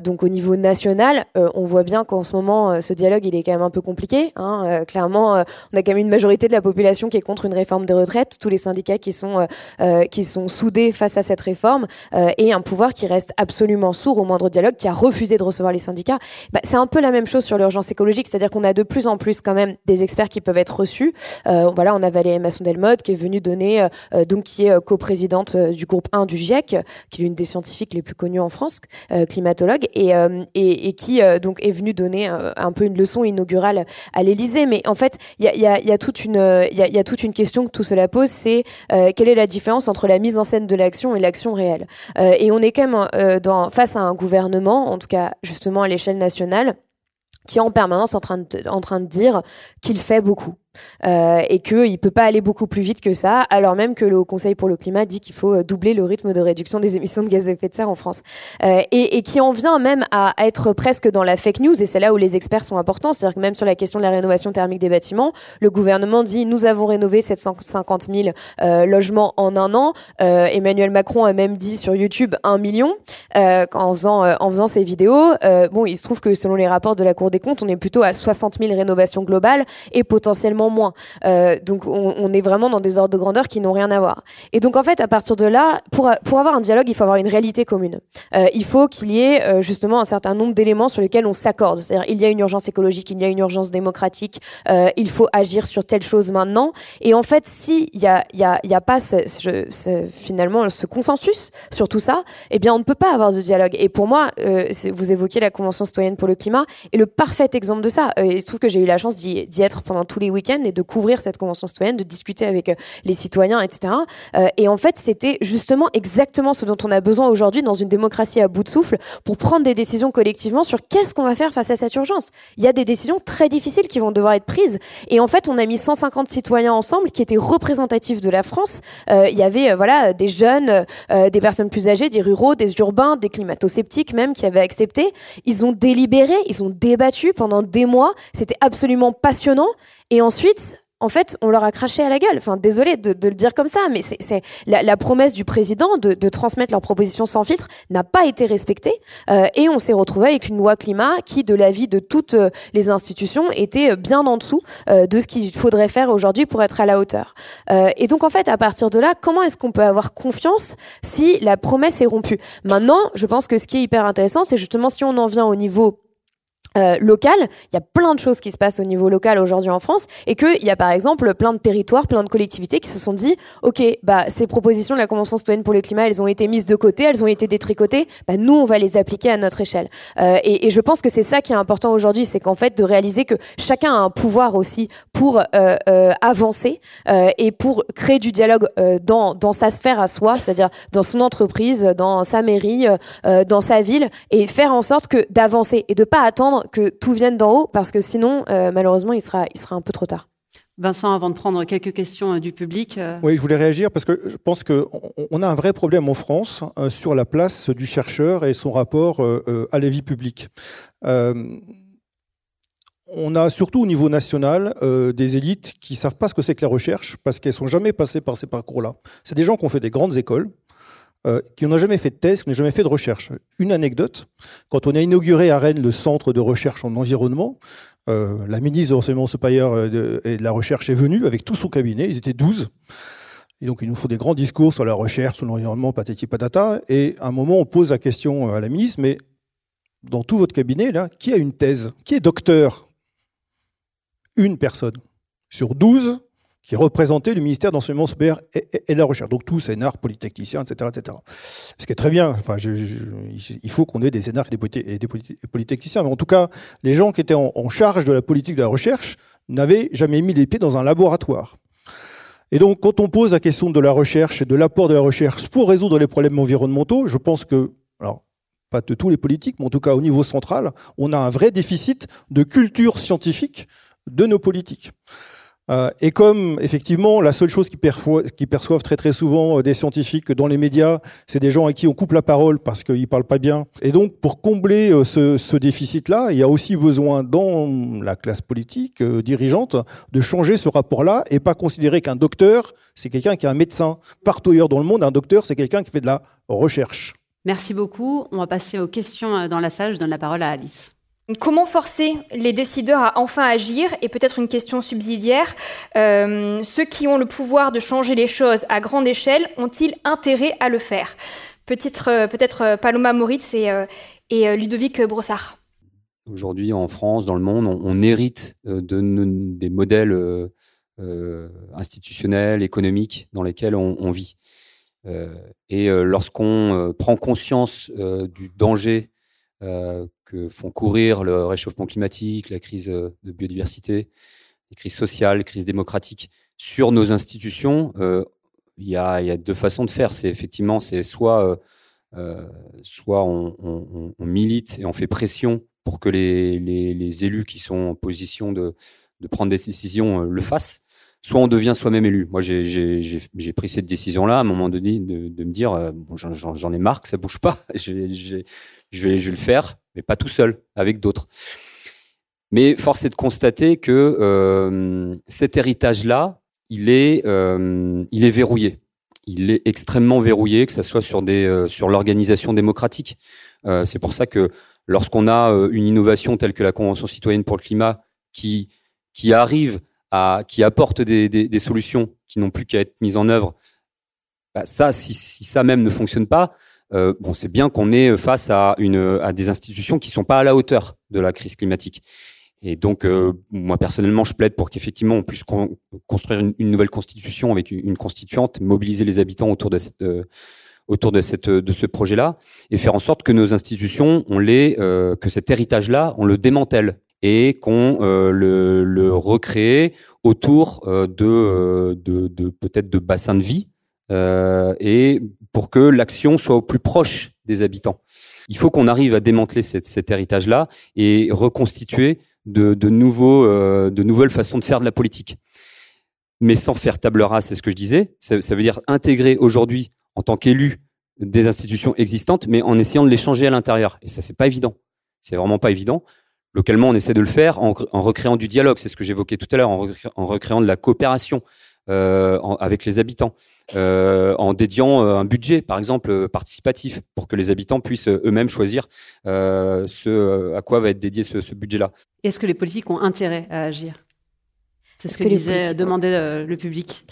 Speaker 5: donc au niveau national, on voit bien qu'en ce moment, ce dialogue, il est quand même un peu compliqué. Hein, clairement on a quand même une majorité de la population qui est contre une réforme des retraites, tous les syndicats qui sont euh, euh, qui sont soudés face à cette réforme euh, et un pouvoir qui reste absolument sourd au moindre dialogue, qui a refusé de recevoir les syndicats. Bah, c'est un peu la même chose sur l'urgence écologique, c'est-à-dire qu'on a de plus en plus quand même des experts qui peuvent être reçus. voilà, on a Valérie Masson-Delmotte qui est venue donner, donc qui est coprésidente du groupe 1 du GIEC, qui est l'une des scientifiques les plus connues en France, climatologue, et, qui donc est venue donner un peu une leçon inaugurale à l'Élysée. Mais en fait, il y a, il y a, y a, toute une question que tout cela pose, c'est euh, quelle est la différence entre la mise en scène de l'action et l'action réelle? Euh, et on est quand même euh, face à un gouvernement, en tout cas justement à l'échelle nationale, qui est en permanence en train de dire qu'il fait beaucoup euh, et qu'il ne peut pas aller beaucoup plus vite que ça, alors même que le Conseil pour le climat dit qu'il faut euh, doubler le rythme de réduction des émissions de gaz à effet de serre en France. Euh, et, qui en vient même à être presque dans la fake news, et c'est là où les experts sont importants, c'est-à-dire que même sur la question de la rénovation thermique des bâtiments, le gouvernement dit nous avons rénové 750 000 euh, logements en un an. Emmanuel Macron a même dit sur YouTube un million en faisant en faisant ces vidéos. bon, il se trouve que selon les rapports de la Cour des comptes, on est plutôt à 60 000 rénovations globales et potentiellement moins. Euh, donc on, est vraiment dans des ordres de grandeur qui n'ont rien à voir. Et donc en fait, à partir de là, pour, pour avoir un dialogue, il faut avoir une réalité commune. Euh, il faut qu'il y ait euh, justement un certain nombre d'éléments sur lesquels on s'accorde. C'est-à-dire il y a une urgence écologique, il y a une urgence démocratique, il faut agir sur telle chose maintenant. Et en fait, s'il n'y a, y a, y a pas finalement ce consensus sur tout ça, eh bien on ne peut pas avoir de dialogue. Et pour moi, vous évoquiez la Convention citoyenne pour le climat, et le parfait exemple de ça. Il se trouve que j'ai eu la chance d'y être pendant tous les week-ends et de couvrir cette Convention citoyenne, de discuter avec euh, les citoyens, etc. Euh, et en fait, c'était justement exactement ce dont on a besoin aujourd'hui dans une démocratie à bout de souffle pour prendre des décisions collectivement sur qu'est-ce qu'on va faire face à cette urgence. Il y a des décisions très difficiles qui vont devoir être prises. Et en fait, on a mis 150 citoyens ensemble qui étaient représentatifs de la France. Euh, il y avait voilà des jeunes, des personnes plus âgées, des ruraux, des urbains, des climato-sceptiques même qui avaient accepté. Ils ont délibéré, ils ont débattu pendant des mois. C'était absolument passionnant. Et ensuite, en fait, on leur a craché à la gueule. Enfin, désolé de, le dire comme ça, mais c'est la, promesse du président de, transmettre leurs propositions sans filtre n'a pas été respectée. Euh, et on s'est retrouvé avec une loi climat qui, de l'avis de toutes euh, les institutions, était bien en dessous euh, de ce qu'il faudrait faire aujourd'hui pour être à la hauteur. et donc, en fait, à partir de là, comment est-ce qu'on peut avoir confiance si la promesse est rompue? Maintenant, je pense que ce qui est hyper intéressant, c'est justement si on en vient au niveau euh, local, il y a plein de choses qui se passent au niveau local aujourd'hui en France et qu'il y a par exemple plein de territoires, plein de collectivités qui se sont dit ok bah ces propositions de la Convention citoyenne pour le climat elles ont été mises de côté, elles ont été détricotées, bah nous on va les appliquer à notre échelle. Euh, et, et, je pense que c'est ça qui est important aujourd'hui, c'est qu'en fait de réaliser que chacun a un pouvoir aussi pour euh, euh avancer euh, et pour créer du dialogue dans, dans sa sphère à soi, c'est-à-dire dans son entreprise, dans sa mairie, dans sa ville et faire en sorte que d'avancer et de pas attendre que tout vienne d'en haut, parce que sinon, euh, malheureusement, il sera, il sera un peu trop tard.
Speaker 1: Vincent, avant de prendre quelques questions euh, du public. Euh,
Speaker 4: oui, je voulais réagir parce que je pense qu'on a un vrai problème en France sur la place du chercheur et son rapport à la vie publique. on a surtout au niveau national des élites qui savent pas ce que c'est que la recherche parce qu'elles sont jamais passées par ces parcours-là. C'est des gens qui ont fait des grandes écoles, euh, qui n'ont jamais fait de thèse, qui n'ont jamais fait de recherche. Une anecdote, quand on a inauguré à Rennes le centre de recherche en environnement, euh, la ministre de l'enseignement supérieur euh, et de la recherche est venue avec tout son cabinet, ils étaient 12. Et donc, il nous faut des grands discours sur la recherche, sur l'environnement, patati patata. Et à un moment, on pose la question à la ministre, mais dans tout votre cabinet, là, qui a une thèse? Qui est docteur? Une personne. Sur 12, qui représentait le ministère d'enseignement supérieur et, de la recherche. Donc tous énarques, polytechniciens, etc., etc. Ce qui est très bien. Enfin, il faut qu'on ait des énarques et des, polytechniciens. Mais en tout cas, les gens qui étaient en, charge de la politique de la recherche n'avaient jamais mis les pieds dans un laboratoire. Et donc, quand on pose la question de la recherche et de l'apport de la recherche pour résoudre les problèmes environnementaux, je pense que, alors, pas de tous les politiques, mais en tout cas au niveau central, on a un vrai déficit de culture scientifique de nos politiques. Euh, et comme effectivement la seule chose qui, perçoivent très très souvent euh, des scientifiques dans les médias, c'est des gens à qui on coupe la parole parce qu'ils parlent pas bien. Et donc pour combler euh, ce, déficit-là, il y a aussi besoin dans la classe politique dirigeante de changer ce rapport-là et pas considérer qu'un docteur c'est quelqu'un qui est un médecin. Partout ailleurs dans le monde, un docteur c'est quelqu'un qui fait de la recherche.
Speaker 1: Merci beaucoup. On va passer aux questions dans la salle. Je donne la parole à Alice.
Speaker 2: Comment forcer les décideurs à enfin agir Et peut-être une question subsidiaire, euh, ceux qui ont le pouvoir de changer les choses à grande échelle ont-ils intérêt à le faire? Peut-être euh, euh, Paloma Moritz et, Ludovic Brossard.
Speaker 6: Aujourd'hui, en France, dans le monde, on, hérite de, des modèles institutionnels, économiques dans lesquels on, vit. et lorsqu'on prend conscience du danger que font courir le réchauffement climatique, la crise euh, de biodiversité, les crises sociales, les crises démocratiques sur nos institutions, euh, il y, a, deux façons de faire. C'est effectivement, c'est soit, soit on, milite et on fait pression pour que les, élus qui sont en position de prendre des décisions le fassent, soit on devient soi-même élu. Moi, j'ai pris cette décision-là à un moment donné de, de me dire, bon, j'en ai marre que ça bouge pas. Je vais, je vais le faire, mais pas tout seul, avec d'autres. Mais force est de constater que euh, cet héritage-là, il est, euh, il est verrouillé. Il est extrêmement verrouillé, que ce soit sur des, euh, sur l'organisation démocratique. Euh, c'est pour ça que lorsqu'on a euh, une innovation telle que la Convention citoyenne pour le climat qui, qui arrive à, qui apportent des, des, des solutions qui n'ont plus qu'à être mises en œuvre, bah ça, si, si, ça même ne fonctionne pas, euh, bon, c'est bien qu'on est face à, une, à des institutions qui sont pas à la hauteur de la crise climatique. Et donc, euh, moi personnellement, je plaide pour qu'effectivement on puisse construire une, une, nouvelle constitution avec une, constituante, mobiliser les habitants autour de cette, euh, autour de cette, de ce projet-là, et faire en sorte que nos institutions, on les, euh, que cet héritage-là, on le démantèle et qu'on euh, le, le recrée autour de, de, de peut-être de bassins de vie et pour que l'action soit au plus proche des habitants. Il faut qu'on arrive à démanteler cet, cet héritage-là et reconstituer de, de, nouveaux, euh, de nouvelles façons de faire de la politique. Mais sans faire table rase, c'est ce que je disais. Ça, ça veut dire intégrer aujourd'hui, en tant qu'élu, des institutions existantes, mais en essayant de les changer à l'intérieur. Et ça, c'est pas évident. C'est vraiment pas évident. Localement, on essaie de le faire en, en recréant du dialogue. C'est ce que j'évoquais tout à l'heure, en, en, recréant de la coopération euh, avec les habitants, euh, en dédiant euh, un budget, par exemple, participatif, pour que les habitants puissent eux-mêmes choisir ce à quoi va être dédié ce, ce budget-là.
Speaker 1: Est-ce que les politiques ont intérêt à agir? C'est ce que, que disait, demandait le public.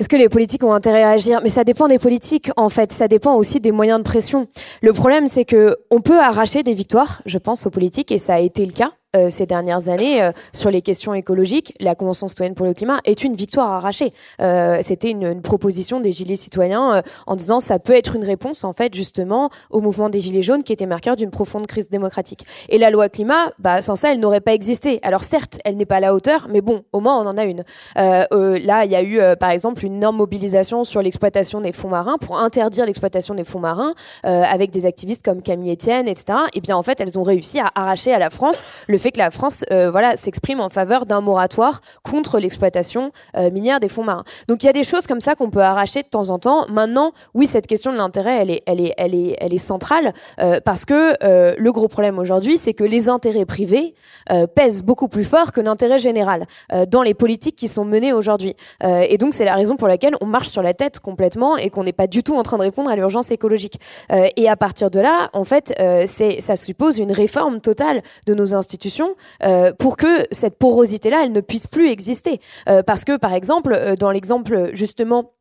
Speaker 5: Est-ce que les politiques ont intérêt à agir? Mais ça dépend des politiques, en fait. Ça dépend aussi des moyens de pression. Le problème, c'est que on peut arracher des victoires, je pense, aux politiques, et ça a été le cas. Euh, ces dernières années euh, sur les questions écologiques, la Convention citoyenne pour le climat est une victoire arrachée. Euh, C'était une, une, proposition des Gilets citoyens euh, en disant ça peut être une réponse en fait justement au mouvement des Gilets jaunes qui était marqueur d'une profonde crise démocratique. Et la loi climat, bah, sans ça, elle n'aurait pas existé. Alors certes, elle n'est pas à la hauteur, mais bon, au moins on en a une. là, il y a eu par exemple une énorme mobilisation sur l'exploitation des fonds marins pour interdire l'exploitation des fonds marins avec des activistes comme Camille Etienne, etc. Et bien en fait, elles ont réussi à arracher à la France le fait que la France euh, voilà, s'exprime en faveur d'un moratoire contre l'exploitation euh, minière des fonds marins. Donc il y a des choses comme ça qu'on peut arracher de temps en temps. Maintenant, oui, cette question de l'intérêt, elle est, elle est, elle est, elle est centrale euh, parce que le gros problème aujourd'hui, c'est que les intérêts privés pèsent beaucoup plus fort que l'intérêt général dans les politiques qui sont menées aujourd'hui. et donc c'est la raison pour laquelle on marche sur la tête complètement et qu'on n'est pas du tout en train de répondre à l'urgence écologique. et à partir de là, en fait, c'est ça suppose une réforme totale de nos institutions euh, pour que cette porosité-là, elle ne puisse plus exister. Euh, parce que, par exemple, euh, dans l'exemple justement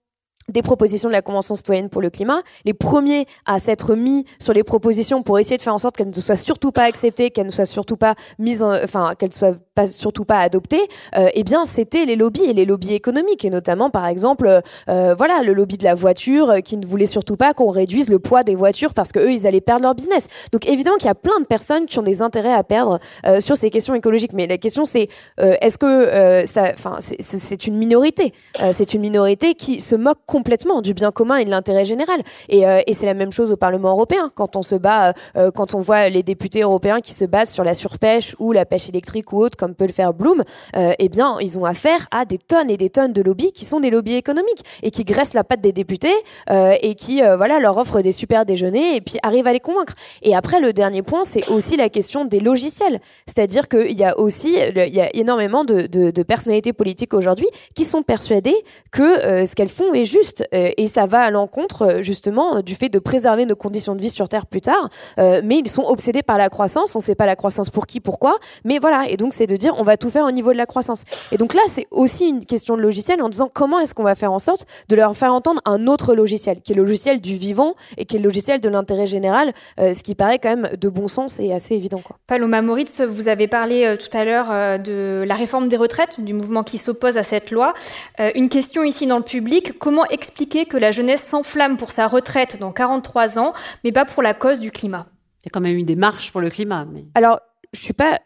Speaker 5: des propositions de la Convention citoyenne pour le climat, les premiers à s'être mis sur les propositions pour essayer de faire en sorte qu'elles ne soient surtout pas acceptées, qu'elles ne soient surtout pas mises, en, enfin qu'elles soient pas, surtout pas adoptées, euh, eh bien c'était les lobbies et les lobbies économiques et notamment par exemple, euh, voilà le lobby de la voiture euh, qui ne voulait surtout pas qu'on réduise le poids des voitures parce que eux ils allaient perdre leur business. Donc évidemment qu'il y a plein de personnes qui ont des intérêts à perdre sur ces questions écologiques, mais la question c'est est-ce que ça, enfin c'est une minorité, c'est une minorité qui se moque complètement du bien commun et de l'intérêt général. Et, euh, et c'est la même chose au Parlement européen quand on se bat, euh, quand on voit les députés européens qui se battent sur la surpêche ou la pêche électrique ou autre, comme peut le faire Bloom. Euh, eh bien, ils ont affaire à des tonnes et des tonnes de lobbies qui sont des lobbies économiques et qui graissent la patte des députés euh, et qui, euh, voilà, leur offrent des super déjeuners et puis arrivent à les convaincre. Et après, le dernier point, c'est aussi la question des logiciels. C'est-à-dire qu'il y a aussi, il y a énormément de, personnalités politiques aujourd'hui qui sont persuadées que euh, ce qu'elles font est juste euh, et ça va à l'encontre euh, justement du fait de préserver nos conditions de vie sur Terre plus tard. Euh, mais ils sont obsédés par la croissance. On ne sait pas la croissance pour qui, pourquoi. Mais voilà. Et donc c'est de dire on va tout faire au niveau de la croissance. Et donc là c'est aussi une question de logiciel en disant comment est-ce qu'on va faire en sorte de leur faire entendre un autre logiciel qui est le logiciel du vivant et qui est le logiciel de l'intérêt général, euh, ce qui paraît quand même de bon sens et assez évident.
Speaker 2: Paloma Moritz, vous avez parlé euh, tout à l'heure euh, de la réforme des retraites, du mouvement qui s'oppose à cette loi. Euh, une question ici dans le public comment expliquer que la jeunesse s'enflamme pour sa retraite dans 43 ans, mais pas pour la cause du climat.
Speaker 1: Il y a quand même eu des marches pour le climat. Mais...
Speaker 5: Alors, je suis pas,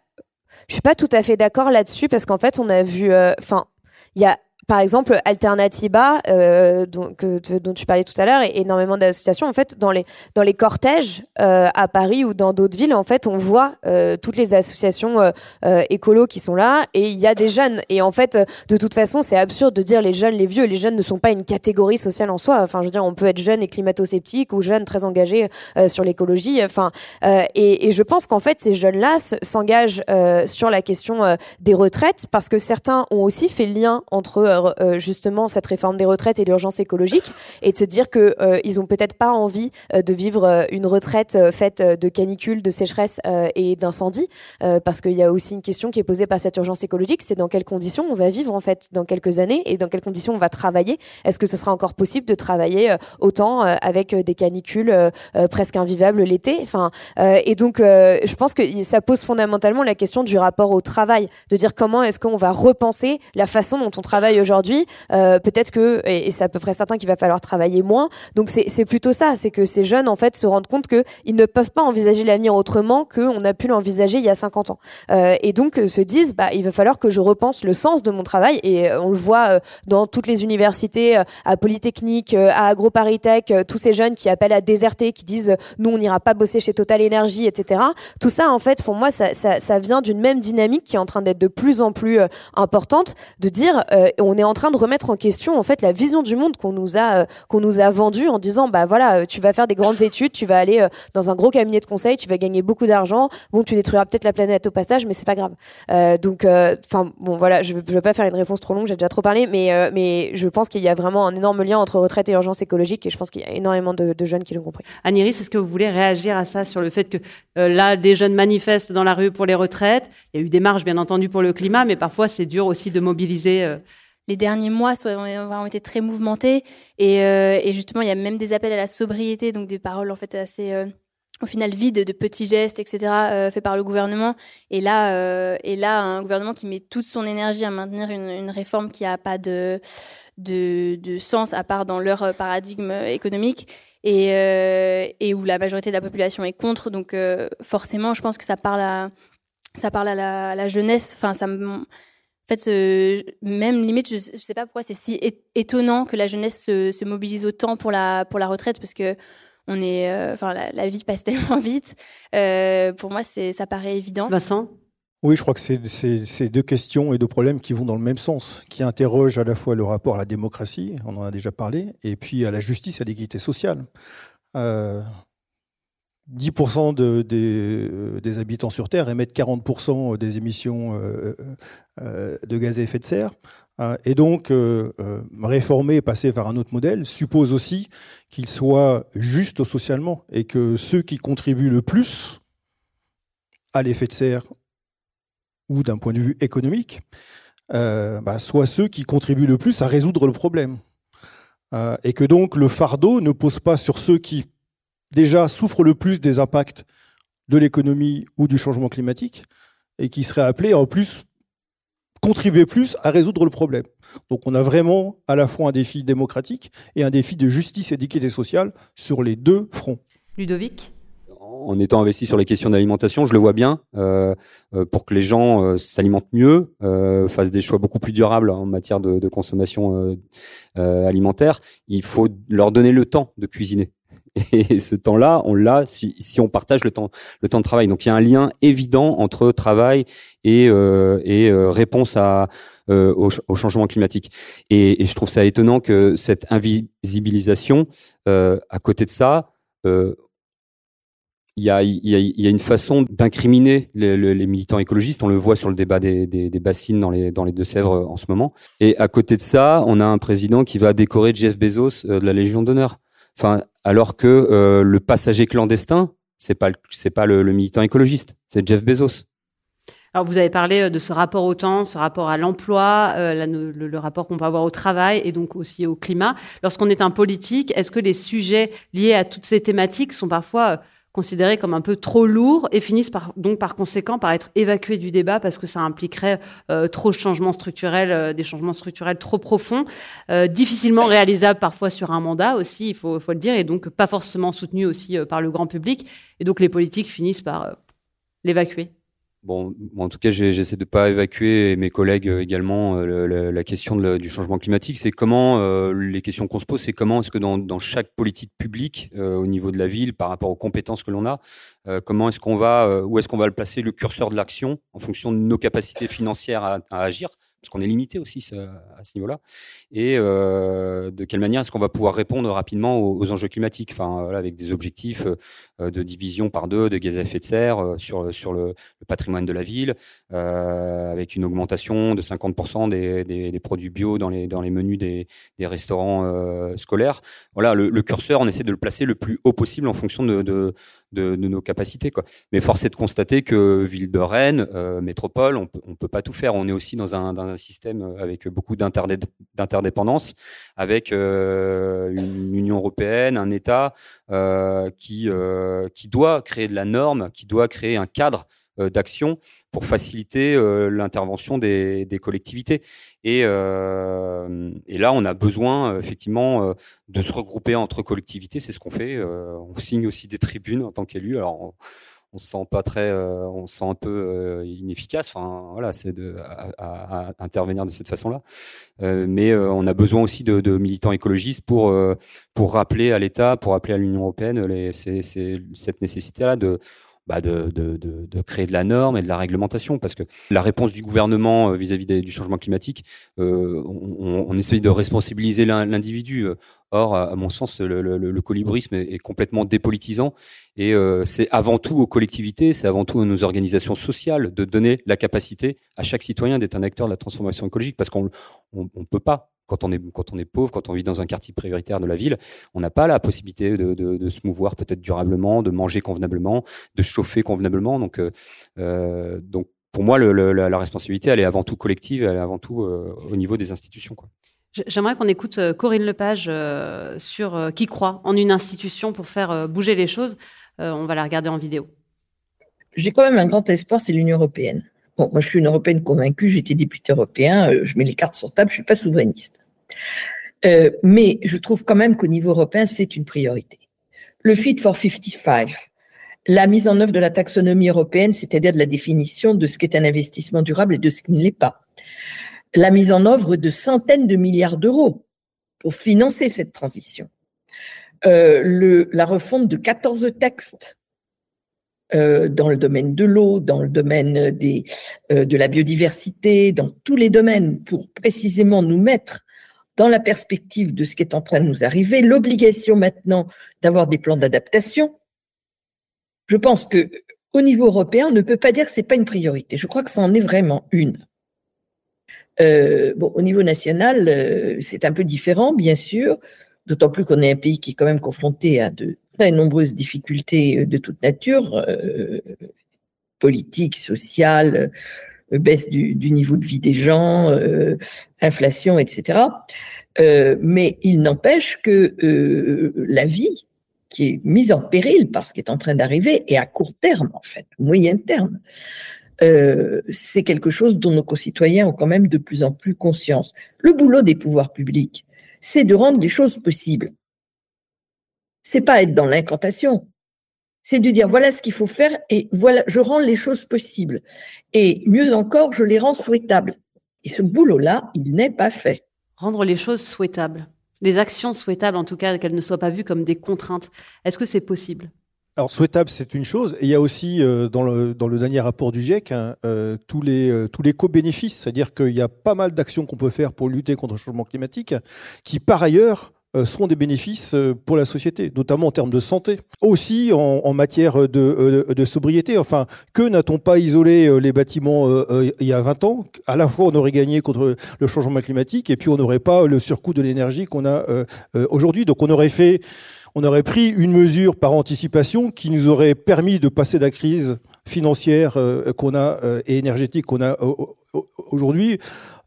Speaker 5: je suis pas tout à fait d'accord là-dessus parce qu'en fait, on a vu, enfin, euh, il y a par exemple, Alternativa, euh, dont, que, dont tu parlais tout à l'heure, et énormément d'associations. En fait, dans les dans les cortèges euh, à Paris ou dans d'autres villes, en fait, on voit euh, toutes les associations euh, euh, écolos qui sont là, et il y a des jeunes. Et en fait, de toute façon, c'est absurde de dire les jeunes, les vieux. Les jeunes ne sont pas une catégorie sociale en soi. Enfin, je veux dire, on peut être jeune et climato-sceptique ou jeune très engagé euh, sur l'écologie. Enfin, et, et, je pense qu'en fait, ces jeunes-là s'engagent sur la question des retraites parce que certains ont aussi fait lien entre vivre justement cette réforme des retraites et l'urgence écologique et de se dire que ils ont peut-être pas envie de vivre une retraite faite de canicules, de sécheresse et d'incendie, parce qu'il y a aussi une question qui est posée par cette urgence écologique, c'est dans quelles conditions on va vivre en fait dans quelques années et dans quelles conditions on va travailler. Est-ce que ce sera encore possible de travailler autant avec des canicules presque invivables l'été? Enfin, et donc je pense que ça pose fondamentalement la question du rapport au travail, de dire comment est-ce qu'on va repenser la façon dont on travaille aujourd'hui. Euh, peut-être que, et, c'est à peu près certain qu'il va falloir travailler moins. Donc c'est plutôt ça, c'est que ces jeunes en fait se rendent compte qu'ils ne peuvent pas envisager l'avenir autrement qu'on a pu l'envisager il y a 50 ans. Euh, et donc se disent, bah il va falloir que je repense le sens de mon travail. Et euh, on le voit dans toutes les universités, à Polytechnique, à AgroParisTech, tous ces jeunes qui appellent à déserter, qui disent nous on n'ira pas bosser chez Total Energy, etc. Tout ça en fait pour moi ça, ça, ça vient d'une même dynamique qui est en train d'être de plus en plus euh, importante, de dire euh, on est en train de remettre en question en fait la vision du monde qu'on nous a euh, qu'on nous a vendue en disant bah voilà tu vas faire des grandes études, tu vas aller dans un gros cabinet de conseil, tu vas gagner beaucoup d'argent, bon tu détruiras peut-être la planète au passage mais c'est pas grave. donc enfin bon voilà je, je vais pas faire une réponse trop longue, j'ai déjà trop parlé mais mais je pense qu'il y a vraiment un énorme lien entre retraite et urgence écologique et je pense qu'il y a énormément de, de jeunes qui l'ont compris.
Speaker 1: Aniris, est-ce que vous voulez réagir à ça sur le fait que là des jeunes manifestent dans la rue pour les retraites? Il y a eu des marches, bien entendu, pour le climat, mais parfois c'est dur aussi de mobiliser. Euh.
Speaker 3: Les derniers mois ont été très mouvementés euh, et, justement il y a même des appels à la sobriété, donc des paroles en fait assez euh, au final vides de petits gestes, etc. faits par le gouvernement. Et là, et là, un gouvernement qui met toute son énergie à maintenir une, réforme qui n'a pas de, de, de, sens à part dans leur paradigme économique et, et où la majorité de la population est contre. Donc forcément, je pense que ça parle à ça parle à la, jeunesse. Enfin, ça En fait, même limite, je, ne sais pas pourquoi c'est si étonnant que la jeunesse se, mobilise autant pour la, pour la retraite, parce que on est, euh, enfin, la, vie passe tellement vite. Euh, pour moi, ça paraît évident.
Speaker 1: Vincent?
Speaker 4: Oui, je crois que c'est deux questions et deux problèmes qui vont dans le même sens, qui interrogent à la fois le rapport à la démocratie, on en a déjà parlé, et puis à la justice et à l'équité sociale. Euh, 10% de, euh, des, habitants sur Terre émettent 40% des émissions euh, euh, de gaz à effet de serre. Et donc, réformer et passer vers un autre modèle suppose aussi qu'il soit juste socialement et que ceux qui contribuent le plus à l'effet de serre ou d'un point de vue économique bah, soient ceux qui contribuent le plus à résoudre le problème. et que donc le fardeau ne pose pas sur ceux qui déjà souffrent le plus des impacts de l'économie ou du changement climatique et qui seraient appelés en plus contribuer plus à résoudre le problème. Donc on a vraiment à la fois un défi démocratique et un défi de justice et d'équité sociale sur les deux fronts.
Speaker 1: Ludovic?
Speaker 6: En étant investi sur les questions d'alimentation, je le vois bien, euh, euh, pour que les gens euh, s'alimentent mieux, fassent des choix beaucoup plus durables en matière de, de consommation alimentaire, il faut leur donner le temps de cuisiner. Et ce temps-là, on l'a si, on partage le temps, le temps de travail. Donc il y a un lien évident entre travail et, euh, euh, réponse à, euh, au, changement climatique. Et, je trouve ça étonnant que cette invisibilisation, à côté de ça, il y, a, une façon d'incriminer les, militants écologistes. On le voit sur le débat des, bassines dans les Deux-Sèvres en ce moment. Et à côté de ça, on a un président qui va décorer Jeff Bezos de la Légion d'honneur. Alors que euh, le passager clandestin, c'est pas pas le, militant écologiste, c'est Jeff Bezos.
Speaker 1: Alors vous avez parlé euh, de ce rapport au temps, ce rapport à l'emploi, euh, le, rapport qu'on peut avoir au travail et donc aussi au climat. Lorsqu'on est un politique, est-ce que les sujets liés à toutes ces thématiques sont parfois considérés comme un peu trop lourds et finissent par, donc par conséquent par être évacués du débat parce que ça impliquerait euh, trop de changements structurels, euh, des changements structurels trop profonds, euh, difficilement réalisables parfois sur un mandat aussi, il faut, faut le dire, et donc pas forcément soutenus aussi par le grand public. Et donc les politiques finissent par l'évacuer.
Speaker 6: Bon, en tout cas, j'essaie de pas évacuer mes collègues euh, également euh, la, question du changement climatique. C'est comment euh, les questions qu'on se pose, c'est comment est-ce que dans, chaque politique publique au niveau de la ville, par rapport aux compétences que l'on a, comment est-ce qu'on va, où est-ce qu'on va le placer le curseur de l'action en fonction de nos capacités financières à agir? Parce qu'on est limité aussi à ce niveau-là, et euh, de quelle manière est-ce qu'on va pouvoir répondre rapidement aux, enjeux climatiques, enfin, avec des objectifs de division par deux de gaz à effet de serre sur, sur le, patrimoine de la ville, avec une augmentation de 50% des, des, produits bio dans les, dans les menus des, des restaurants scolaires. Voilà, le, curseur, on essaie de le placer le plus haut possible en fonction de, de, nos capacités. Quoi. Mais force est de constater que ville de Rennes, euh, métropole, on ne peut pas tout faire. On est aussi dans un, dans un système avec beaucoup d'interdépendance, avec euh, une Union européenne, un État euh, qui, qui doit créer de la norme, qui doit créer un cadre euh, d'action pour faciliter euh, l'intervention des, collectivités. Euh, et, là, on a besoin effectivement de se regrouper entre collectivités. C'est ce qu'on fait. on signe aussi des tribunes en tant qu'élu. Alors, on, se sent pas très, on se sent un peu inefficace. Enfin, voilà, c'est de à, intervenir de cette façon-là. mais on a besoin aussi de, militants écologistes pour pour rappeler à l'État, pour rappeler à l'Union européenne cette nécessité-là de bah de, de, de, créer de la norme et de la réglementation, parce que la réponse du gouvernement euh, vis-à-vis du changement climatique, euh, on, on, essaye de responsabiliser l'individu. Or, à mon sens, le, le, le colibrisme est, complètement dépolitisant. Et euh, c'est avant tout aux collectivités, c'est avant tout à nos organisations sociales de donner la capacité à chaque citoyen d'être un acteur de la transformation écologique, parce qu'on ne peut pas quand on est quand on est pauvre, quand on vit dans un quartier prioritaire de la ville, on n'a pas la possibilité de, de, de se mouvoir peut-être durablement, de manger convenablement, de chauffer convenablement. Donc, euh, euh donc pour moi, le, la, responsabilité, elle est avant tout collective, elle est avant tout euh, au niveau des institutions. Quoi.
Speaker 1: J'aimerais qu'on écoute Corinne Lepage sur qui croit en une institution pour faire bouger les choses. on va la regarder en vidéo.
Speaker 7: J'ai quand même un grand espoir, c'est l'Union européenne. Bon, moi, je suis une européenne convaincue, j'ai été députée européen, je mets les cartes sur table, je suis pas souverainiste. Euh, mais je trouve quand même qu'au niveau européen, c'est une priorité. Le Fit for 55, la mise en œuvre de la taxonomie européenne, c'est-à-dire de la définition de ce qu'est un investissement durable et de ce qui ne l'est pas. La mise en œuvre de centaines de milliards d'euros pour financer cette transition. Euh, la refonte de 14 textes euh, dans le domaine de l'eau, dans le domaine de la biodiversité, dans tous les domaines, pour précisément nous mettre dans la perspective de ce qui est en train de nous arriver, l'obligation maintenant d'avoir des plans d'adaptation. Je pense que au niveau européen, on ne peut pas dire que c'est pas une priorité. Je crois que ça en est vraiment une. Euh, bon, au niveau national, euh, c'est un peu différent, bien sûr, d'autant plus qu'on est un pays qui est quand même confronté à de très nombreuses difficultés euh, de toute nature, politiques, sociales, baisse du, niveau de vie des gens, inflation, etc. mais il n'empêche que la vie qui est mise en péril par ce qui est en train d'arriver, et à court terme, en fait, moyen terme, c'est quelque chose dont nos concitoyens ont quand même de plus en plus conscience. Le boulot des pouvoirs publics, c'est de rendre les choses possibles c'est pas être dans l'incantation. C'est de dire voilà ce qu'il faut faire et voilà, je rends les choses possibles. Et mieux encore, je les rends souhaitables. Et ce boulot-là, il n'est pas fait.
Speaker 1: Rendre les choses souhaitables. Les actions souhaitables, en tout cas, qu'elles ne soient pas vues comme des contraintes. Est-ce que c'est possible?
Speaker 4: Alors souhaitable, c'est une chose. Et il y a aussi euh, dans, le, dans le dernier rapport du GIEC hein, euh, tous les euh, tous les co-bénéfices, c'est-à-dire qu'il y a pas mal d'actions qu'on peut faire pour lutter contre le changement climatique, qui par ailleurs seront des bénéfices euh, pour la société, notamment en termes de santé, aussi en, matière de, euh, de, sobriété. Enfin, que n'a-t-on pas isolé les bâtiments il y a 20 ans? À la fois, on aurait gagné contre le changement climatique et puis on n'aurait pas le surcoût de l'énergie qu'on a aujourd'hui. Donc, on aurait fait, on aurait pris une mesure par anticipation qui nous aurait permis de passer la crise financière qu'on a et énergétique qu'on a aujourd'hui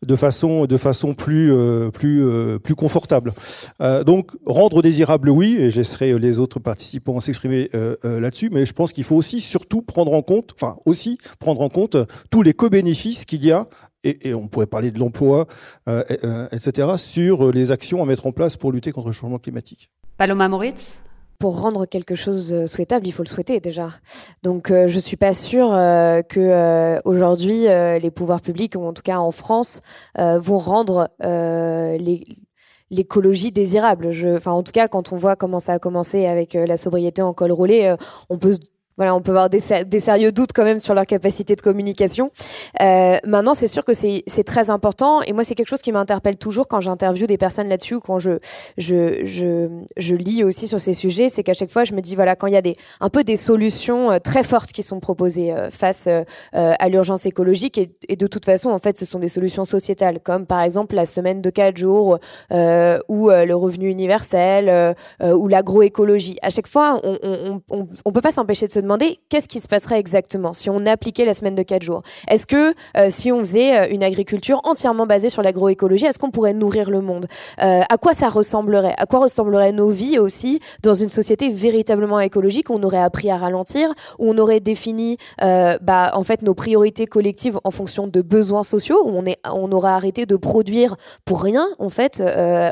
Speaker 4: de façon, de façon plus, euh, plus, euh, plus confortable. Euh, donc, rendre désirable, oui, et je laisserai les autres participants s'exprimer là-dessus, mais je pense qu'il faut aussi surtout prendre en compte, enfin aussi prendre en compte tous les co-bénéfices qu'il y a et, on pourrait parler de l'emploi, etc., sur les actions à mettre en place pour lutter contre le changement climatique.
Speaker 1: Paloma Moritz?
Speaker 5: Pour rendre quelque chose euh, souhaitable, il faut le souhaiter déjà. Donc, euh, je suis pas sûre euh, que aujourd'hui les pouvoirs publics, ou en tout cas en France, vont rendre l'écologie désirable. Enfin, en tout cas, quand on voit comment ça a commencé avec la sobriété en col roulé, on peut voilà, on peut avoir des, des, sérieux doutes quand même sur leur capacité de communication. Euh, maintenant, c'est sûr que c'est très important et moi, c'est quelque chose qui m'interpelle toujours quand j'interviewe des personnes là-dessus ou quand je, je, je, je, lis aussi sur ces sujets. C'est qu'à chaque fois, je me dis, voilà, quand il y a des, un peu des solutions euh, très fortes qui sont proposées euh, face euh, à l'urgence écologique et, de toute façon, en fait, ce sont des solutions sociétales, comme par exemple la semaine de 4 jours ou le revenu universel ou l'agroécologie. À chaque fois, on, on, on, on peut pas s'empêcher de se demander qu'est-ce qui se passerait exactement si on appliquait la semaine de 4 jours? Est-ce que euh, si on faisait euh, une agriculture entièrement basée sur l'agroécologie, est-ce qu'on pourrait nourrir le monde? Euh, À quoi ça ressemblerait? À quoi ressembleraient nos vies aussi dans une société véritablement écologique? Où on aurait appris à ralentir, où on aurait défini bah, en fait nos priorités collectives en fonction de besoins sociaux, où on, est, on aurait arrêté de produire pour rien en fait,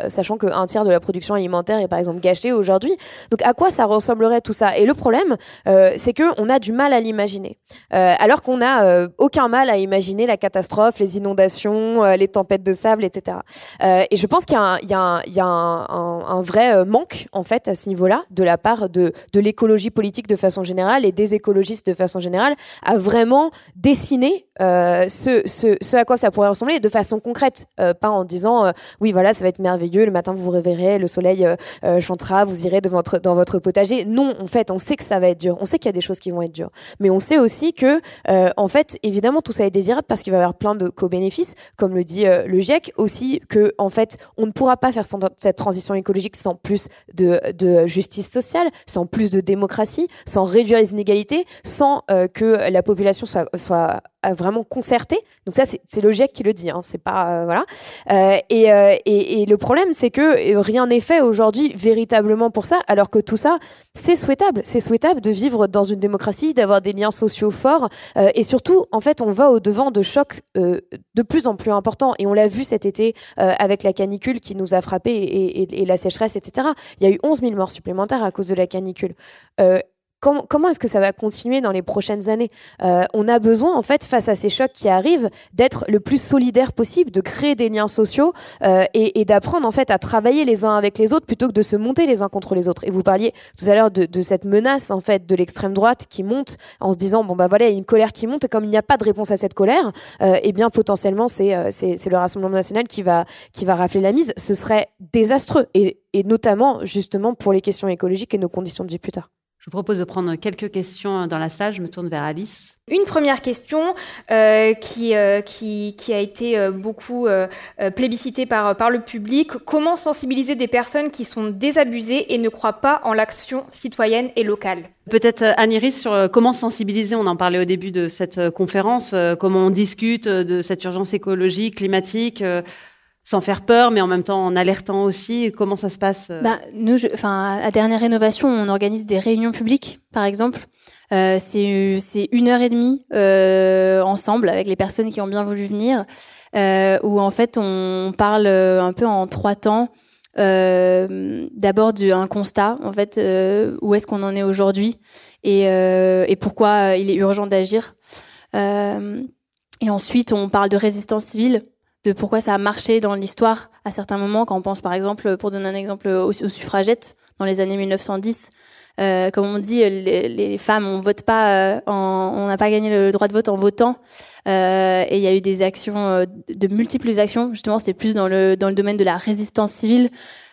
Speaker 5: sachant qu'un tiers de la production alimentaire est par exemple gâché aujourd'hui? Donc à quoi ça ressemblerait tout ça? Et le problème, c'est que on a du mal à l'imaginer. Euh, alors qu'on n'a euh, aucun mal à imaginer la catastrophe, les inondations, euh, les tempêtes de sable, etc. et je pense qu'il y a, un, vrai manque, en fait, à ce niveau-là, de la part de, l'écologie politique de façon générale et des écologistes de façon générale, à vraiment dessiner ce, à quoi ça pourrait ressembler de façon concrète, pas en disant oui, voilà, ça va être merveilleux, le matin vous vous réveillerez, le soleil chantera, vous irez dans votre potager. Non, en fait, on sait que ça va être dur. On sait qu'il y a des choses qui vont être dures. Mais on sait aussi que, euh, en fait, évidemment, tout ça est désirable parce qu'il va y avoir plein de co-bénéfices, comme le dit euh, le GIEC, aussi que, en fait, on ne pourra pas faire cette transition écologique sans plus de, justice sociale, sans plus de démocratie, sans réduire les inégalités, sans euh, que la population soit vraiment concerté. Donc ça, c'est le GIEC qui le dit. Hein, c'est pas euh, voilà. Euh, et, euh, et, le problème, c'est que rien n'est fait aujourd'hui véritablement pour ça, alors que tout ça, c'est souhaitable. C'est souhaitable de vivre dans une démocratie, d'avoir des liens sociaux forts, et surtout, en fait, on va au devant de chocs de plus en plus importants. Et on l'a vu cet été avec la canicule qui nous a frappé et, et, et, la sécheresse, etc. Il y a eu 11 000 morts supplémentaires à cause de la canicule comment, est-ce que ça va continuer dans les prochaines années? Euh, On a besoin, en fait, face à ces chocs qui arrivent, d'être le plus solidaire possible, de créer des liens sociaux euh, et, d'apprendre en fait à travailler les uns avec les autres plutôt que de se monter les uns contre les autres. Et vous parliez tout à l'heure de, cette menace en fait de l'extrême droite qui monte en se disant bon bah voilà il y a une colère qui monte et comme il n'y a pas de réponse à cette colère, euh, eh bien potentiellement c'est c'est le Rassemblement national qui va qui va rafler la mise. Ce serait désastreux et, et notamment justement pour les questions écologiques et nos conditions de vie plus tard.
Speaker 1: Je vous propose de prendre quelques questions dans la salle. Je me tourne vers Alice.
Speaker 2: Une première question euh, qui, euh, qui, qui, a été euh, beaucoup plébiscitée par, par le public. Comment sensibiliser des personnes qui sont désabusées et ne croient pas en l'action citoyenne et locale?
Speaker 1: Peut-être Anne-Iris sur comment sensibiliser, on en parlait au début de cette conférence, comment on discute de cette urgence écologique, climatique sans faire peur, mais en même temps en alertant aussi Comment ça se passe
Speaker 3: euh bah, Nous, enfin, à Dernière Rénovation, on organise des réunions publiques, par exemple. Euh, c'est une heure et demie euh, ensemble avec les personnes qui ont bien voulu venir, euh, où en fait on parle euh, un peu en trois temps. Euh, D'abord d'un constat, en fait, où est-ce qu'on en est aujourd'hui et, et, pourquoi il est urgent d'agir. et ensuite, on parle de résistance civile, de pourquoi ça a marché dans l'histoire à certains moments, quand on pense par exemple, pour donner un exemple, aux, suffragettes dans les années 1910. Euh, comme on dit, les, femmes, on vote pas, euh, on n'a pas gagné le, droit de vote en votant. Euh, et il y a eu des actions, euh, de multiples actions. Justement, c'est plus dans le dans le domaine de la résistance civile,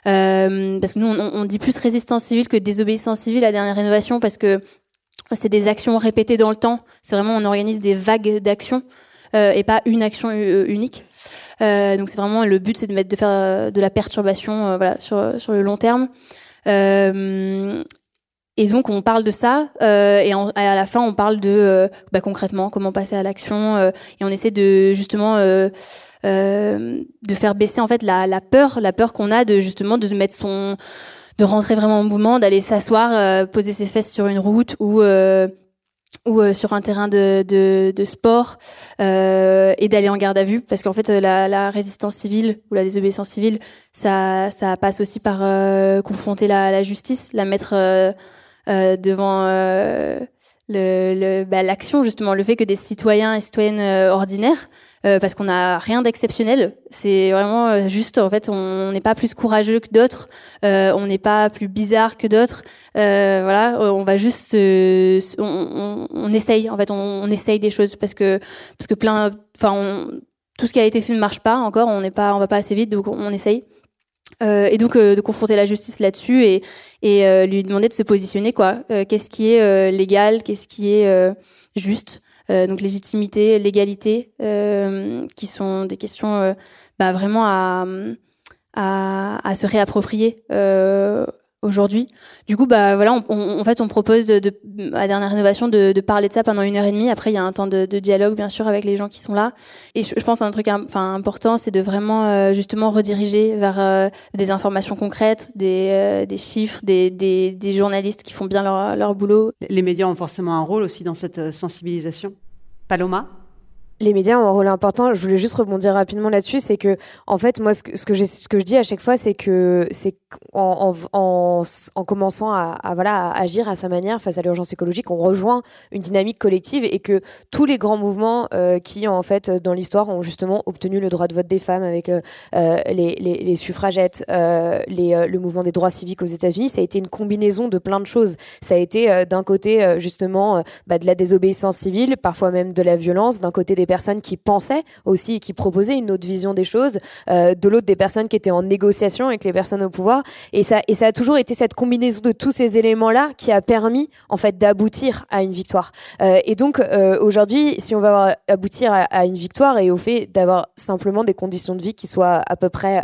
Speaker 3: euh, parce que nous, on, on, dit plus résistance civile que désobéissance civile à dernière rénovation, parce que c'est des actions répétées dans le temps. C'est vraiment, on organise des vagues d'actions. Euh, et pas une action unique. Euh, donc c'est vraiment le but, c'est de mettre de faire de la perturbation, voilà, sur sur le long terme. Et donc on parle de ça euh, et à la fin on parle de euh, bah, concrètement comment passer à l'action euh, et on essaie de justement de faire baisser en fait la, la peur, la peur qu'on a de justement de mettre son, de rentrer vraiment en mouvement, d'aller s'asseoir, poser ses fesses sur une route ou ou euh, sur un terrain de, sport euh, et d'aller en garde à vue. Parce qu'en fait la, la, résistance civile ou la désobéissance civile ça, passe aussi par euh, confronter la, la, justice la mettre euh, devant le, bah, l'action justement, le fait que des citoyens et citoyennes ordinaires euh, parce qu'on n'a rien d'exceptionnel. C'est vraiment euh, juste, en fait, on n'est pas plus courageux que d'autres, euh, on n'est pas plus bizarre que d'autres. voilà, on va juste, on, on, on, essaye, en fait, on, on, essaye des choses parce que parce que plein, enfin, tout ce qui a été fait ne marche pas encore. On n'est pas, on va pas assez vite, donc on essaye. Euh, et donc de confronter la justice là-dessus et, et lui demander de se positionner quoi. qu'est-ce qui est légal, qu'est-ce qui est juste? Euh, donc légitimité, légalité, euh, qui sont des questions euh, bah, vraiment à, se réapproprier aujourd'hui. Du coup, bah voilà, on, en fait, on propose de, à dernière rénovation de, de, parler de ça pendant une heure et demie. Après, il y a un temps de, de dialogue, bien sûr, avec les gens qui sont là. Et je, pense un truc, enfin important, c'est de vraiment justement rediriger vers des informations concrètes, des, des chiffres, des, des, des, journalistes qui font bien leur, leur boulot.
Speaker 1: Les médias ont forcément un rôle aussi dans cette sensibilisation. Paloma?
Speaker 5: Les médias ont un rôle important. Je voulais juste rebondir rapidement là-dessus, c'est que en fait moi ce que je dis à chaque fois c'est que en, en, en, commençant à, voilà agir à sa manière face à l'urgence écologique, on rejoint une dynamique collective et que tous les grands mouvements euh, qui en fait dans l'histoire ont justement obtenu le droit de vote des femmes avec euh, euh les, suffragettes, le mouvement des droits civiques aux États-Unis, ça a été une combinaison de plein de choses. Ça a été d'un côté justement bah, de la désobéissance civile, parfois même de la violence, d'un côté des personnes qui pensaient aussi et qui proposaient une autre vision des choses, euh, de l'autre des personnes qui étaient en négociation avec les personnes au pouvoir. Et ça, et ça a toujours été cette combinaison de tous ces éléments-là qui a permis en fait d'aboutir à une victoire. Euh, et donc euh, aujourd'hui, si on va aboutir à, à, une victoire et au fait d'avoir simplement des conditions de vie qui soient à peu près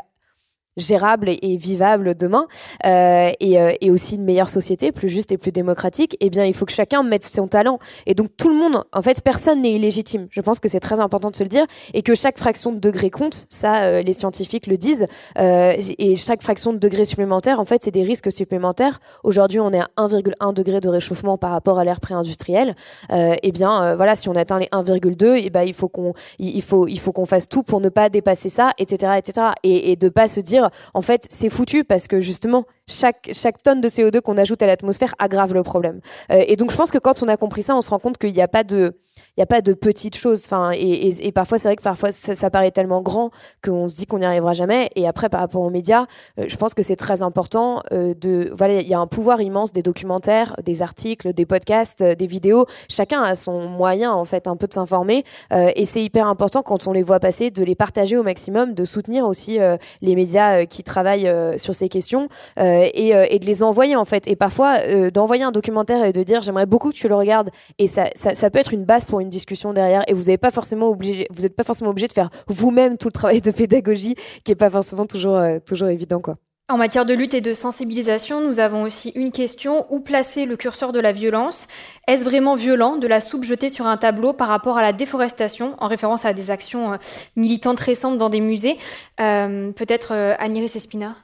Speaker 5: gérable et, vivable demain, euh, et, euh, et, aussi une meilleure société, plus juste et plus démocratique, eh bien, il faut que chacun mette son talent. Et donc, tout le monde, en fait, personne n'est illégitime. Je pense que c'est très important de se le dire, et que chaque fraction de degré compte. Ça, euh, les scientifiques le disent. Euh, et chaque fraction de degré supplémentaire, en fait, c'est des risques supplémentaires. Aujourd'hui, on est à 1,1 degré de réchauffement par rapport à l'ère pré-industrielle. Euh, eh bien, voilà, si on atteint les 1,2, eh ben, il faut qu'on, il faut, il faut qu'on fasse tout pour ne pas dépasser ça, etc., etc. Et, et de pas se dire en fait, c'est foutu parce que justement, chaque, chaque tonne de CO2 qu'on ajoute à l'atmosphère aggrave le problème. Euh, et donc, je pense que quand on a compris ça, on se rend compte qu'il n'y a pas de, il y a pas de petites choses. Enfin, et, et, parfois, c'est vrai que parfois, ça, paraît tellement grand qu'on se dit qu'on n'y arrivera jamais. Et après, par rapport aux médias, euh, je pense que c'est très important euh, de, voilà, il y a un pouvoir immense des documentaires, des articles, des podcasts, des vidéos. Chacun a son moyen, en fait, un peu de s'informer. et c'est hyper important quand on les voit passer, de les partager au maximum, de soutenir aussi les médias qui travaillent sur ces questions. Euh, et, euh, et, de les envoyer en fait. Et parfois euh, d'envoyer un documentaire et de dire j'aimerais beaucoup que tu le regardes. Et ça, ça, ça, peut être une base pour une discussion derrière. Et vous n'êtes pas forcément obligé, vous n'êtes pas forcément obligé de faire vous-même tout le travail de pédagogie qui est pas forcément toujours toujours évident quoi.
Speaker 2: En matière de lutte et de sensibilisation, nous avons aussi une question. Où placer le curseur de la violence? Est-ce vraiment violent de la soupe jetée sur un tableau par rapport à la déforestation, en référence à des actions militantes récentes dans des musées? Euh, Peut-être euh, Aniris Espina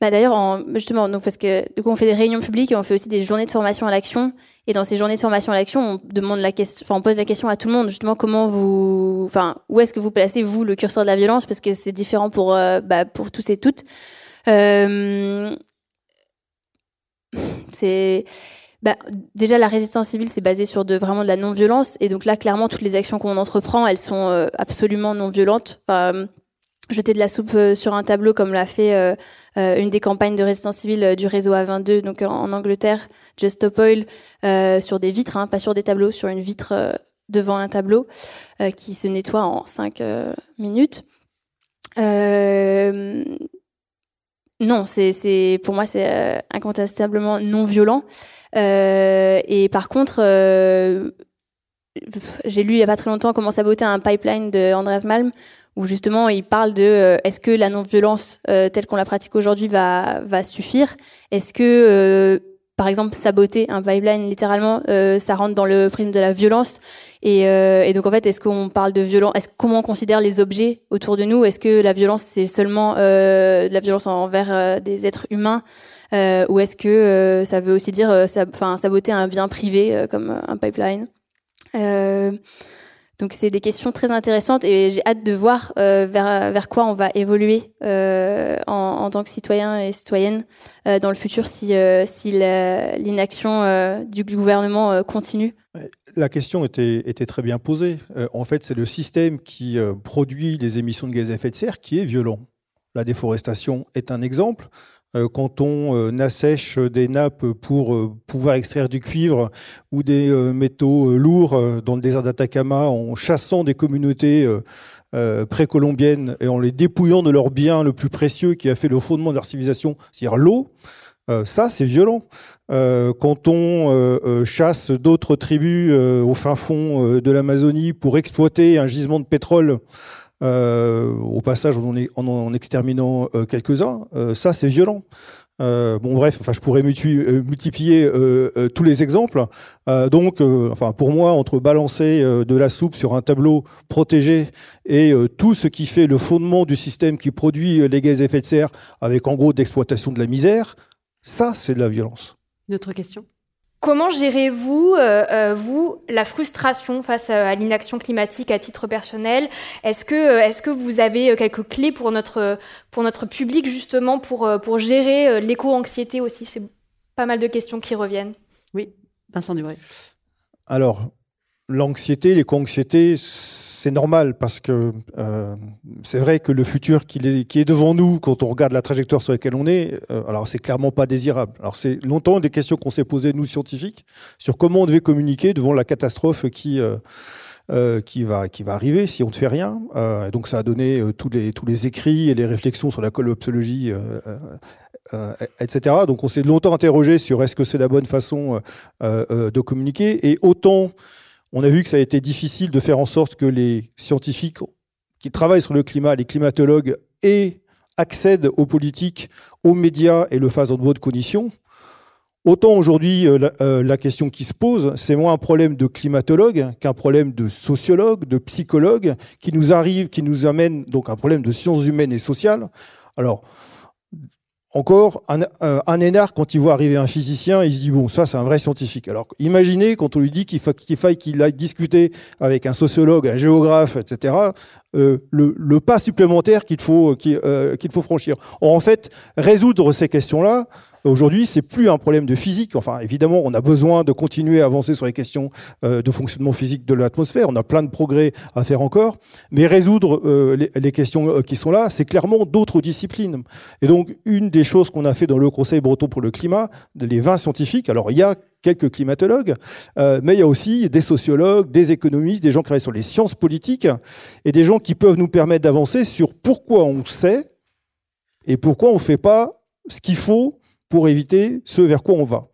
Speaker 3: bah d'ailleurs, justement, donc parce que du coup, on fait des réunions publiques et on fait aussi des journées de formation à l'action. Et dans ces journées de formation à l'action, on demande la question, enfin, on pose la question à tout le monde, justement, comment vous, enfin, où est-ce que vous placez vous le curseur de la violence, parce que c'est différent pour, euh, bah, pour tous et toutes. Euh, c'est bah, déjà la résistance civile c'est basé sur de vraiment de la non-violence. Et donc là clairement toutes les actions qu'on entreprend elles sont euh, absolument non violentes enfin, jeter de la soupe euh, sur un tableau comme l'a fait euh, euh, une des campagnes de résistance civile du réseau A22 donc en, Angleterre Just Stop Oil sur des vitres hein, pas sur des tableaux sur une vitre devant un tableau qui se nettoie en 5 minutes. Non c'est pour moi c'est incontestablement non violent. Et par contre j'ai lu il y a pas très longtemps comment saboter un pipeline de Andreas Malm où justement il parle de euh, est-ce que la non-violence euh, telle qu'on la pratique aujourd'hui va, va suffire? Est-ce que, euh, par exemple, saboter un pipeline, littéralement, ça rentre dans le prisme de la violence? Et, donc en fait, est-ce qu'on parle de violence Est-ce comment on considère les objets autour de nous? Est-ce que la violence c'est seulement de la violence envers des êtres humains? Ou est-ce que ça veut aussi dire, enfin, saboter un bien privé comme un pipeline? Donc c'est des questions très intéressantes et j'ai hâte de voir euh, vers, vers quoi on va évoluer euh, en, en, tant que citoyen et citoyenne euh, dans le futur si, euh, si l'inaction euh, du gouvernement continue.
Speaker 4: La question était, était très bien posée. en fait, c'est le système qui produit les émissions de gaz à effet de serre qui est violent. La déforestation est un exemple. Euh, quand on euh, assèche des nappes pour euh, pouvoir extraire du cuivre ou des métaux lourds dans le désert d'Atacama en chassant des communautés précolombiennes et en les dépouillant de leur bien le plus précieux qui a fait le fondement de leur civilisation, c'est-à-dire l'eau, ça, c'est violent. quand on chasse d'autres tribus au fin fond de l'Amazonie pour exploiter un gisement de pétrole euh, au passage en, en, exterminant euh, quelques-uns, euh, ça c'est violent. bon bref, enfin je pourrais multiplier tous les exemples. donc, enfin pour moi, entre balancer de la soupe sur un tableau protégé et tout ce qui fait le fondement du système qui produit les gaz à effet de serre, avec en gros d'exploitation de la misère, ça c'est de la violence.
Speaker 1: Une autre question?
Speaker 2: Comment gérez-vous, euh, euh, vous, la frustration face à, l'inaction climatique à titre personnel? Est-ce que, euh, est que vous avez quelques clés pour notre, pour notre public, justement, pour, pour gérer l'éco-anxiété aussi? C'est pas mal de questions qui reviennent.
Speaker 1: Oui, Vincent Dubré.
Speaker 4: Alors, l'anxiété, l'éco-anxiété, c'est normal parce que euh, c'est vrai que le futur qui est, devant nous, quand on regarde la trajectoire sur laquelle on est, euh, alors c'est clairement pas désirable. Alors c'est longtemps des questions qu'on s'est posées nous scientifiques sur comment on devait communiquer devant la catastrophe qui euh, qui va qui va arriver si on ne fait rien. donc ça a donné tous les tous les écrits et les réflexions sur la collapsologie. etc. Donc on s'est longtemps interrogé sur est-ce que c'est la bonne façon de communiquer et autant on a vu que ça a été difficile de faire en sorte que les scientifiques qui travaillent sur le climat, les climatologues, accèdent aux politiques, aux médias et le fassent dans de bonnes conditions. Autant aujourd'hui, euh, euh, la, question qui se pose, c'est moins un problème de climatologue qu'un problème de sociologue, de psychologue, qui nous arrive, qui nous amène donc un problème de sciences humaines et sociales. Alors, encore, un, euh, un, énarque, quand il voit arriver un physicien, il se dit, bon, ça, c'est un vrai scientifique. Alors, imaginez, quand on lui dit qu'il faille qu'il aille discuter avec un sociologue, un géographe, etc., euh, le, le, pas supplémentaire qu'il faut, euh, qu'il faut franchir. en fait, résoudre ces questions-là, Aujourd'hui, c'est plus un problème de physique. Enfin, évidemment, on a besoin de continuer à avancer sur les questions euh, de fonctionnement physique de l'atmosphère. On a plein de progrès à faire encore, mais résoudre euh, les, questions euh, qui sont là, c'est clairement d'autres disciplines. Et donc, une des choses qu'on a fait dans le Conseil breton pour le climat, les 20 scientifiques. Alors, il y a quelques climatologues, mais il y a aussi des sociologues, des économistes, des gens qui travaillent sur les sciences politiques et des gens qui peuvent nous permettre d'avancer sur pourquoi on sait et pourquoi on ne fait pas ce qu'il faut pour éviter ce vers quoi on va.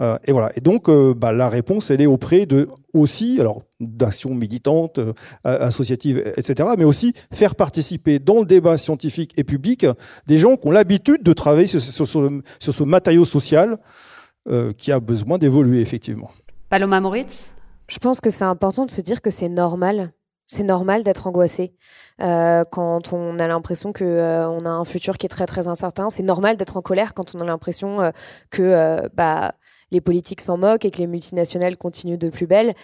Speaker 4: Euh, et voilà. Et donc, euh, bah, la réponse, elle est auprès de aussi, alors d'actions militantes, euh, associatives, etc., mais aussi faire participer dans le débat scientifique et public des gens qui ont l'habitude de travailler sur, ce matériau social qui a besoin d'évoluer effectivement.
Speaker 1: Paloma Moritz?
Speaker 5: Je pense que c'est important de se dire que c'est normal c'est normal d'être angoissé euh, quand on a l'impression que euh, on a un futur qui est très très incertain. C'est normal d'être en colère quand on a l'impression euh, que bah les politiques s'en moquent et que les multinationales continuent de plus belle.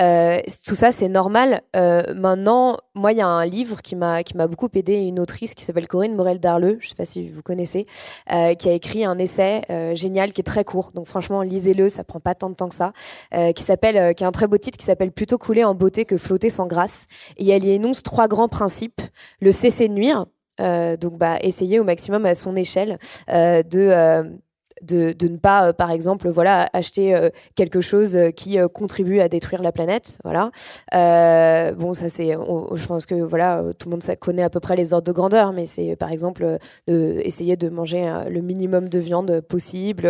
Speaker 5: Euh, tout ça, c'est normal. Euh, maintenant, moi, il y a un livre qui m'a qui m'a beaucoup aidé, une autrice qui s'appelle Corinne Morel Darleux, je sais pas si vous connaissez, euh, qui a écrit un essai euh, génial qui est très court. Donc franchement, lisez-le, ça prend pas tant de temps que ça. Euh, qui s'appelle, qui a un très beau titre qui s'appelle Plutôt couler en beauté que flotter sans grâce. Et elle y énonce trois grands principes le cesser de nuire. donc, bah, essayer au maximum à son échelle de de, ne pas, euh, par exemple, voilà, acheter euh, quelque chose euh, qui contribue à détruire la planète. Voilà. bon, ça c'est, je pense que voilà, tout le monde ça connaît à peu près les ordres de grandeur, mais c'est par exemple essayer de manger le minimum de viande possible,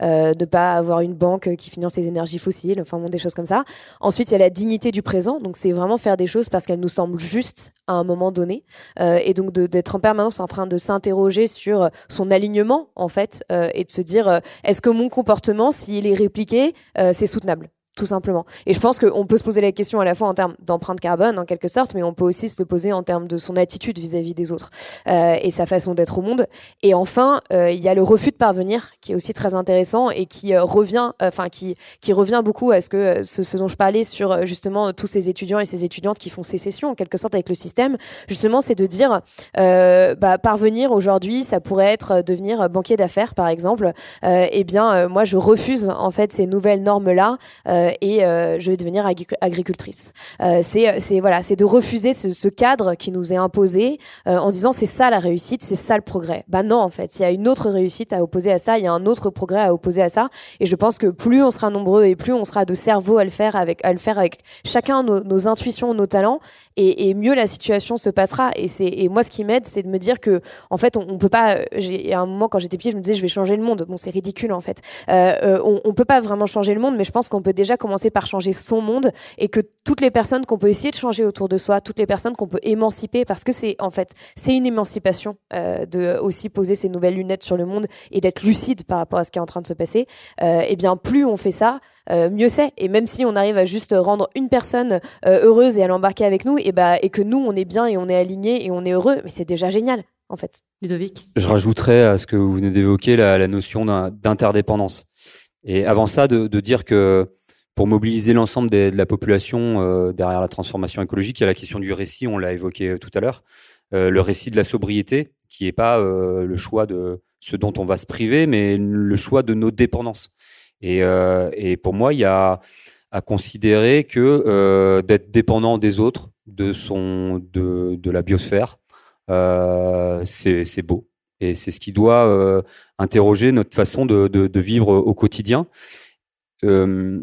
Speaker 5: de ne pas avoir une banque qui finance les énergies fossiles, enfin des choses comme ça. Ensuite, il y a la dignité du présent, donc c'est vraiment faire des choses parce qu'elles nous semblent justes à un moment donné, et donc d'être en permanence en train de s'interroger sur son alignement en fait, et de se dire euh, est-ce que mon comportement, s'il est répliqué, euh, c'est soutenable? Tout simplement. Et je pense qu'on peut se poser la question à la fois en termes d'empreinte carbone, en quelque sorte, mais on peut aussi se poser en termes de son attitude vis-à-vis des autres euh, et sa façon d'être au monde. Et enfin, euh, il y a le refus de parvenir, qui est aussi très intéressant et qui euh, revient, enfin qui qui revient beaucoup à ce que ce, ce, dont je parlais sur justement tous ces étudiants et ces étudiantes qui font sécession en quelque sorte avec le système. Justement, c'est de dire, bah, parvenir aujourd'hui, ça pourrait être devenir banquier d'affaires, par exemple. eh bien, moi, je refuse en fait ces nouvelles normes là euh, et euh, je vais devenir agricultrice. Euh, c'est voilà, c'est de refuser ce, ce, cadre qui nous est imposé en disant c'est ça la réussite, c'est ça le progrès. Bah non en fait, il y a une autre réussite à opposer à ça, il y a un autre progrès à opposer à ça et je pense que plus on sera nombreux et plus on sera de cerveau à le faire avec à le faire avec chacun nos intuitions, nos talents et, mieux la situation se passera. Et c'est et moi ce qui m'aide c'est de me dire que en fait on, on peut pas j'ai à un moment quand j'étais petite je me disais je vais changer le monde. Bon c'est ridicule en fait. Euh, on, on peut pas vraiment changer le monde mais je pense qu'on peut déjà commencer par changer son monde et que toutes les personnes qu'on peut essayer de changer autour de soi, toutes les personnes qu'on peut émanciper, parce que c'est en fait c'est une émancipation euh, de aussi poser ces nouvelles lunettes sur le monde et d'être lucide par rapport à ce qui est en train de se passer. Euh, et eh bien plus on fait ça, euh, mieux c'est. Et même si on arrive à juste rendre une personne euh, heureuse et à l'embarquer avec nous, et bah et que nous on est bien et on est aligné et on est heureux, mais c'est déjà génial en fait.
Speaker 1: Ludovic?
Speaker 6: Je rajouterais à ce que vous venez d'évoquer la, la notion d'interdépendance. Et avant ça, de, de dire que pour mobiliser l'ensemble de la population euh, derrière la transformation écologique, il y a la question du récit, on l'a évoqué tout à l'heure, euh, le récit de la sobriété, qui n'est pas euh, le choix de ce dont on va se priver, mais le choix de nos dépendances. Et, euh, et pour moi, il y a à considérer que d'être dépendant des autres, de son, de, de la biosphère, c'est beau. Et c'est ce qui doit euh, interroger notre façon de, de, vivre au quotidien euh,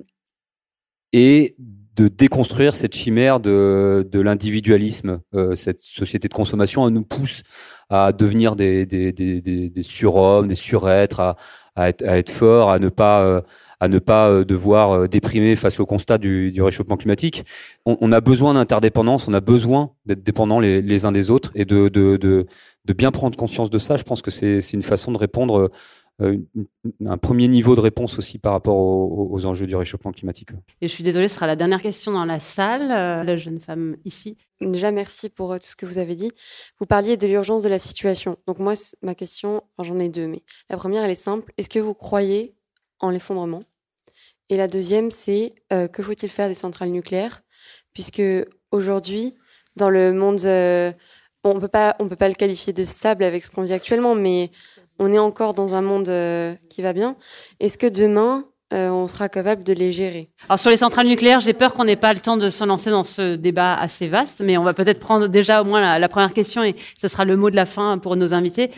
Speaker 6: et de déconstruire cette chimère de, de l'individualisme. Euh, cette société de consommation elle nous pousse à devenir des, des, des, des, des surhommes, des surêtres, à, à, être, à être forts, à ne pas euh, à ne pas euh, devoir euh, déprimer face au constat du, du réchauffement climatique. On, on a besoin d'interdépendance, on a besoin d'être dépendants les, les, uns des autres et de, de, de, de bien prendre conscience de ça, je pense que c'est une façon de répondre, un premier niveau de réponse aussi par rapport aux, aux, enjeux du réchauffement climatique.
Speaker 1: Et je suis désolée, ce sera la dernière question dans la salle, euh, la jeune femme ici.
Speaker 8: Déjà, merci pour euh, tout ce que vous avez dit. Vous parliez de l'urgence de la situation. Donc moi, ma question, enfin, j'en ai deux, mais la première, elle est simple. Est-ce que vous croyez en l'effondrement? Et la deuxième, c'est euh, que faut-il faire des centrales nucléaires? Puisque aujourd'hui, dans le monde euh, on peut pas, on peut pas le qualifier de stable avec ce qu'on vit actuellement, mais on est encore dans un monde euh, qui va bien. Est-ce que demain, euh, on sera capable de les gérer?
Speaker 1: Alors sur les centrales nucléaires, j'ai peur qu'on n'ait pas le temps de se lancer dans ce débat assez vaste, mais on va peut-être prendre déjà au moins la, la, première question et ce sera le mot de la fin pour nos invités.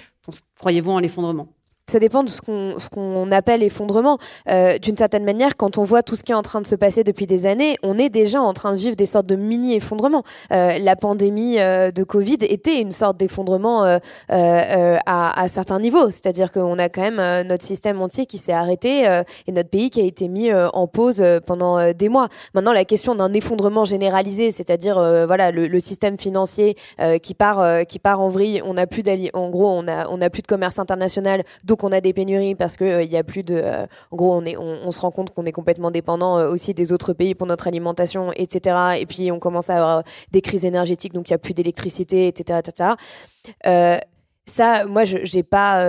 Speaker 1: Croyez-vous en l'effondrement?
Speaker 5: Ça dépend de ce qu'on ce appelle effondrement. Euh, D'une certaine manière, quand on voit tout ce qui est en train de se passer depuis des années, on est déjà en train de vivre des sortes de mini effondrements. Euh, la pandémie euh, de Covid était une sorte d'effondrement euh, euh, euh, à, à, certains niveaux. C'est-à-dire qu'on a quand même notre système entier qui s'est arrêté et notre pays qui a été mis en pause pendant des mois. Maintenant, la question d'un effondrement généralisé, c'est-à-dire voilà le, le, système financier qui part qui part en vrille, on a plus en gros on a on a plus de commerce international. Qu'on a des pénuries parce que il euh, y a plus de euh, en gros on est on se rend compte qu'on est complètement dépendant euh, aussi des autres pays pour notre alimentation etc et puis on commence à avoir des crises énergétiques donc il y a plus d'électricité etc etc ça, moi, je j'ai pas.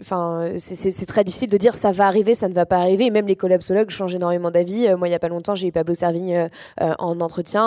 Speaker 5: Enfin, euh, c'est très difficile de dire ça va arriver, ça ne va pas arriver. même les collapsologues changent énormément d'avis. Euh, moi, il y a pas longtemps, j'ai eu Pablo Servigne euh, en entretien.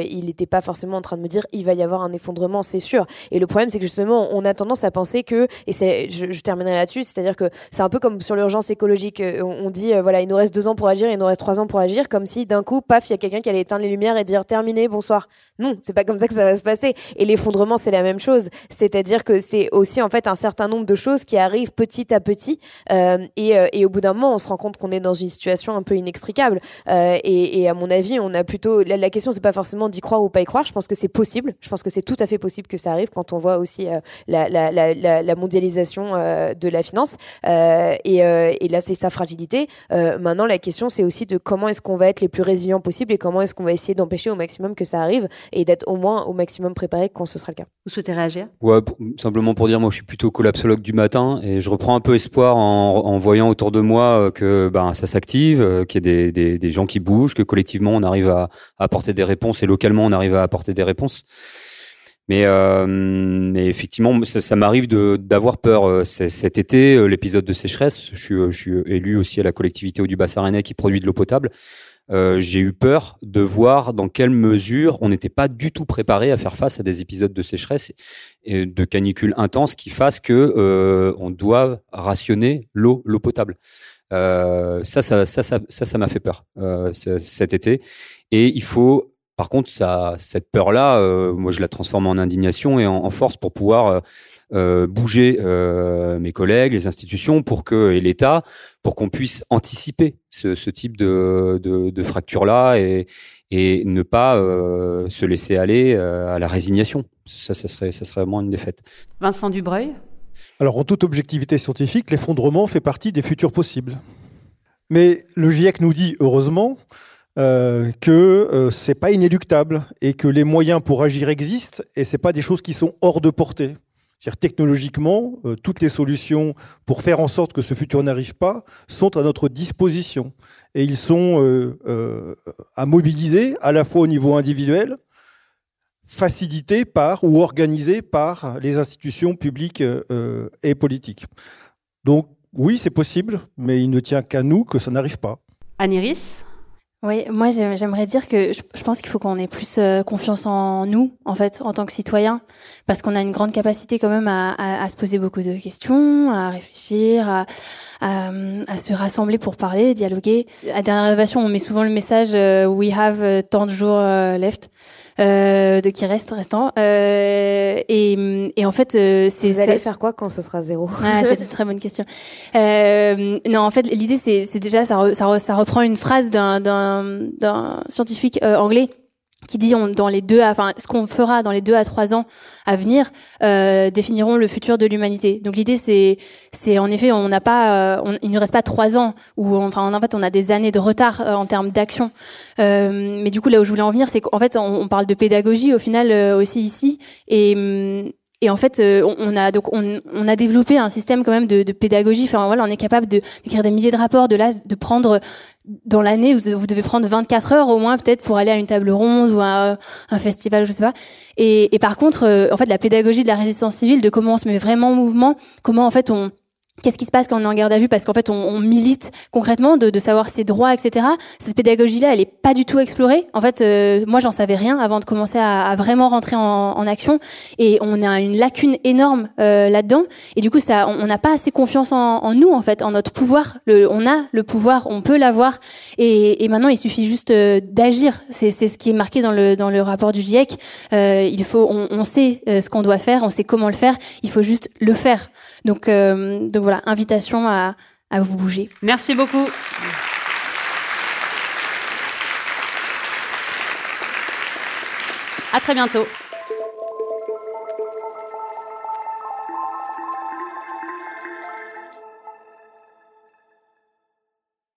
Speaker 5: Il n'était pas forcément en train de me dire il va y avoir un effondrement, c'est sûr. Et le problème, c'est que justement, on a tendance à penser que, et je, je terminerai là-dessus, c'est-à-dire que c'est un peu comme sur l'urgence écologique. On, on dit voilà, il nous reste deux ans pour agir, il nous reste trois ans pour agir, comme si d'un coup, paf, il y a quelqu'un qui allait éteindre les lumières et dire terminé, bonsoir. Non, c'est pas comme ça que ça va se passer. Et l'effondrement, c'est la même chose. C'est-à-dire que c'est aussi en fait un certain nombre de choses qui arrivent petit à petit euh, et, euh, et, au bout d'un moment on se rend compte qu'on est dans une situation un peu inextricable. Euh, et, et, à mon avis on a plutôt la, la question c'est pas forcément d'y croire ou pas y croire. Je pense que c'est possible. Je pense que c'est tout à fait possible que ça arrive quand on voit aussi euh, la, la, la, la, mondialisation euh, de la finance. Euh, et, et là c'est sa fragilité. Maintenant la question c'est aussi de comment est-ce qu'on va être les plus résilients possible et comment est-ce qu'on va essayer d'empêcher au maximum que ça arrive et d'être au moins au maximum préparé quand ce sera le cas.
Speaker 1: Vous souhaitez réagir?
Speaker 6: Ouais, simplement pour dire, moi, je suis plutôt collapsologue du matin et je reprends un peu espoir en, voyant autour de moi que ben, ça s'active, qu'il y a des, gens qui bougent, que collectivement on arrive à, apporter des réponses et localement on arrive à apporter des réponses. Mais, euh, effectivement, ça, m'arrive d'avoir peur. Cet été, l'épisode de sécheresse, je suis, élu aussi à la collectivité au du Bassin qui produit de l'eau potable. Euh, j'ai eu peur de voir dans quelle mesure on n'était pas du tout préparé à faire face à des épisodes de sécheresse et de canicule intense qui fassent que euh, on doit rationner l'eau, l'eau potable. Euh, ça, ça, ça, ça, m'a fait peur euh, cet été. Et il faut, par contre, ça, cette peur-là, moi, je la transforme en indignation et en, force pour pouvoir bouger mes collègues, les institutions, pour que et l'État, pour qu'on puisse anticiper ce, ce type de, de, de fracture-là et, et ne pas euh, se laisser aller à la résignation. Ça, ça serait, ça serait vraiment une défaite.
Speaker 1: Vincent Dubreuil?
Speaker 4: Alors, en toute objectivité scientifique, l'effondrement fait partie des futurs possibles. Mais le GIEC nous dit, heureusement, euh, que euh, c'est pas inéluctable et que les moyens pour agir existent et c'est pas des choses qui sont hors de portée. C'est-à-dire technologiquement, euh, toutes les solutions pour faire en sorte que ce futur n'arrive pas sont à notre disposition. Et ils sont euh, euh, à mobiliser à la fois au niveau individuel, facilités par ou organisés par les institutions publiques et politiques. Donc oui, c'est possible, mais il ne tient qu'à nous que ça n'arrive pas.
Speaker 1: Aniris
Speaker 3: oui, moi j'aimerais dire que je, pense qu'il faut qu'on ait plus euh, confiance en nous, en fait, en tant que citoyens, parce qu'on a une grande capacité quand même à, se poser beaucoup de questions, à réfléchir, à, à se rassembler pour parler, dialoguer. À dernière rénovation, on met souvent le message euh, "We have euh, tant de jours left". Euh, de qui reste restant. Euh, et, et en fait euh, c'est
Speaker 5: vous allez faire quoi quand ce sera zéro
Speaker 3: ah, c'est une très bonne question. Euh, non en fait l'idée c'est déjà ça, re, ça, re, ça reprend une phrase d'un scientifique euh, anglais qui dit on, dans les deux, enfin ce qu'on fera dans les deux à trois ans à venir euh, définiront le futur de l'humanité. Donc l'idée c'est c'est en effet on n'a pas, euh, il ne reste pas trois ans ou enfin en fait on a des années de retard euh, en termes d'action. Euh, mais du coup là où je voulais en venir c'est qu'en fait on, on, parle de pédagogie au final euh, aussi ici et et en fait, euh, on a donc on, on, a développé un système quand même de, de pédagogie. Enfin voilà, on est capable de d'écrire des milliers de rapports, de là de prendre dans l'année, vous, devez prendre 24 heures au moins peut-être pour aller à une table ronde ou à un festival, je sais pas. Et, et par contre, euh, en fait, la pédagogie de la résistance civile, de comment on se met vraiment en mouvement, comment en fait on Qu'est-ce qui se passe quand on est en garde à vue? Parce qu'en fait, on, milite concrètement de, savoir ses droits, etc. Cette pédagogie-là, elle est pas du tout explorée. En fait, euh, moi, j'en savais rien avant de commencer à, vraiment rentrer en, action. Et on a une lacune énorme euh, là-dedans. Et du coup, on n'a pas assez confiance en, nous, en fait, en notre pouvoir. On a le pouvoir, on peut l'avoir. Et, maintenant, il suffit juste euh, d'agir. C'est ce qui est marqué dans le rapport du GIEC. Il faut, on, sait ce qu'on doit faire, on sait comment le faire. Il faut juste le faire. Donc, euh, donc voilà, invitation à, à vous bouger.
Speaker 1: Merci beaucoup. À très bientôt.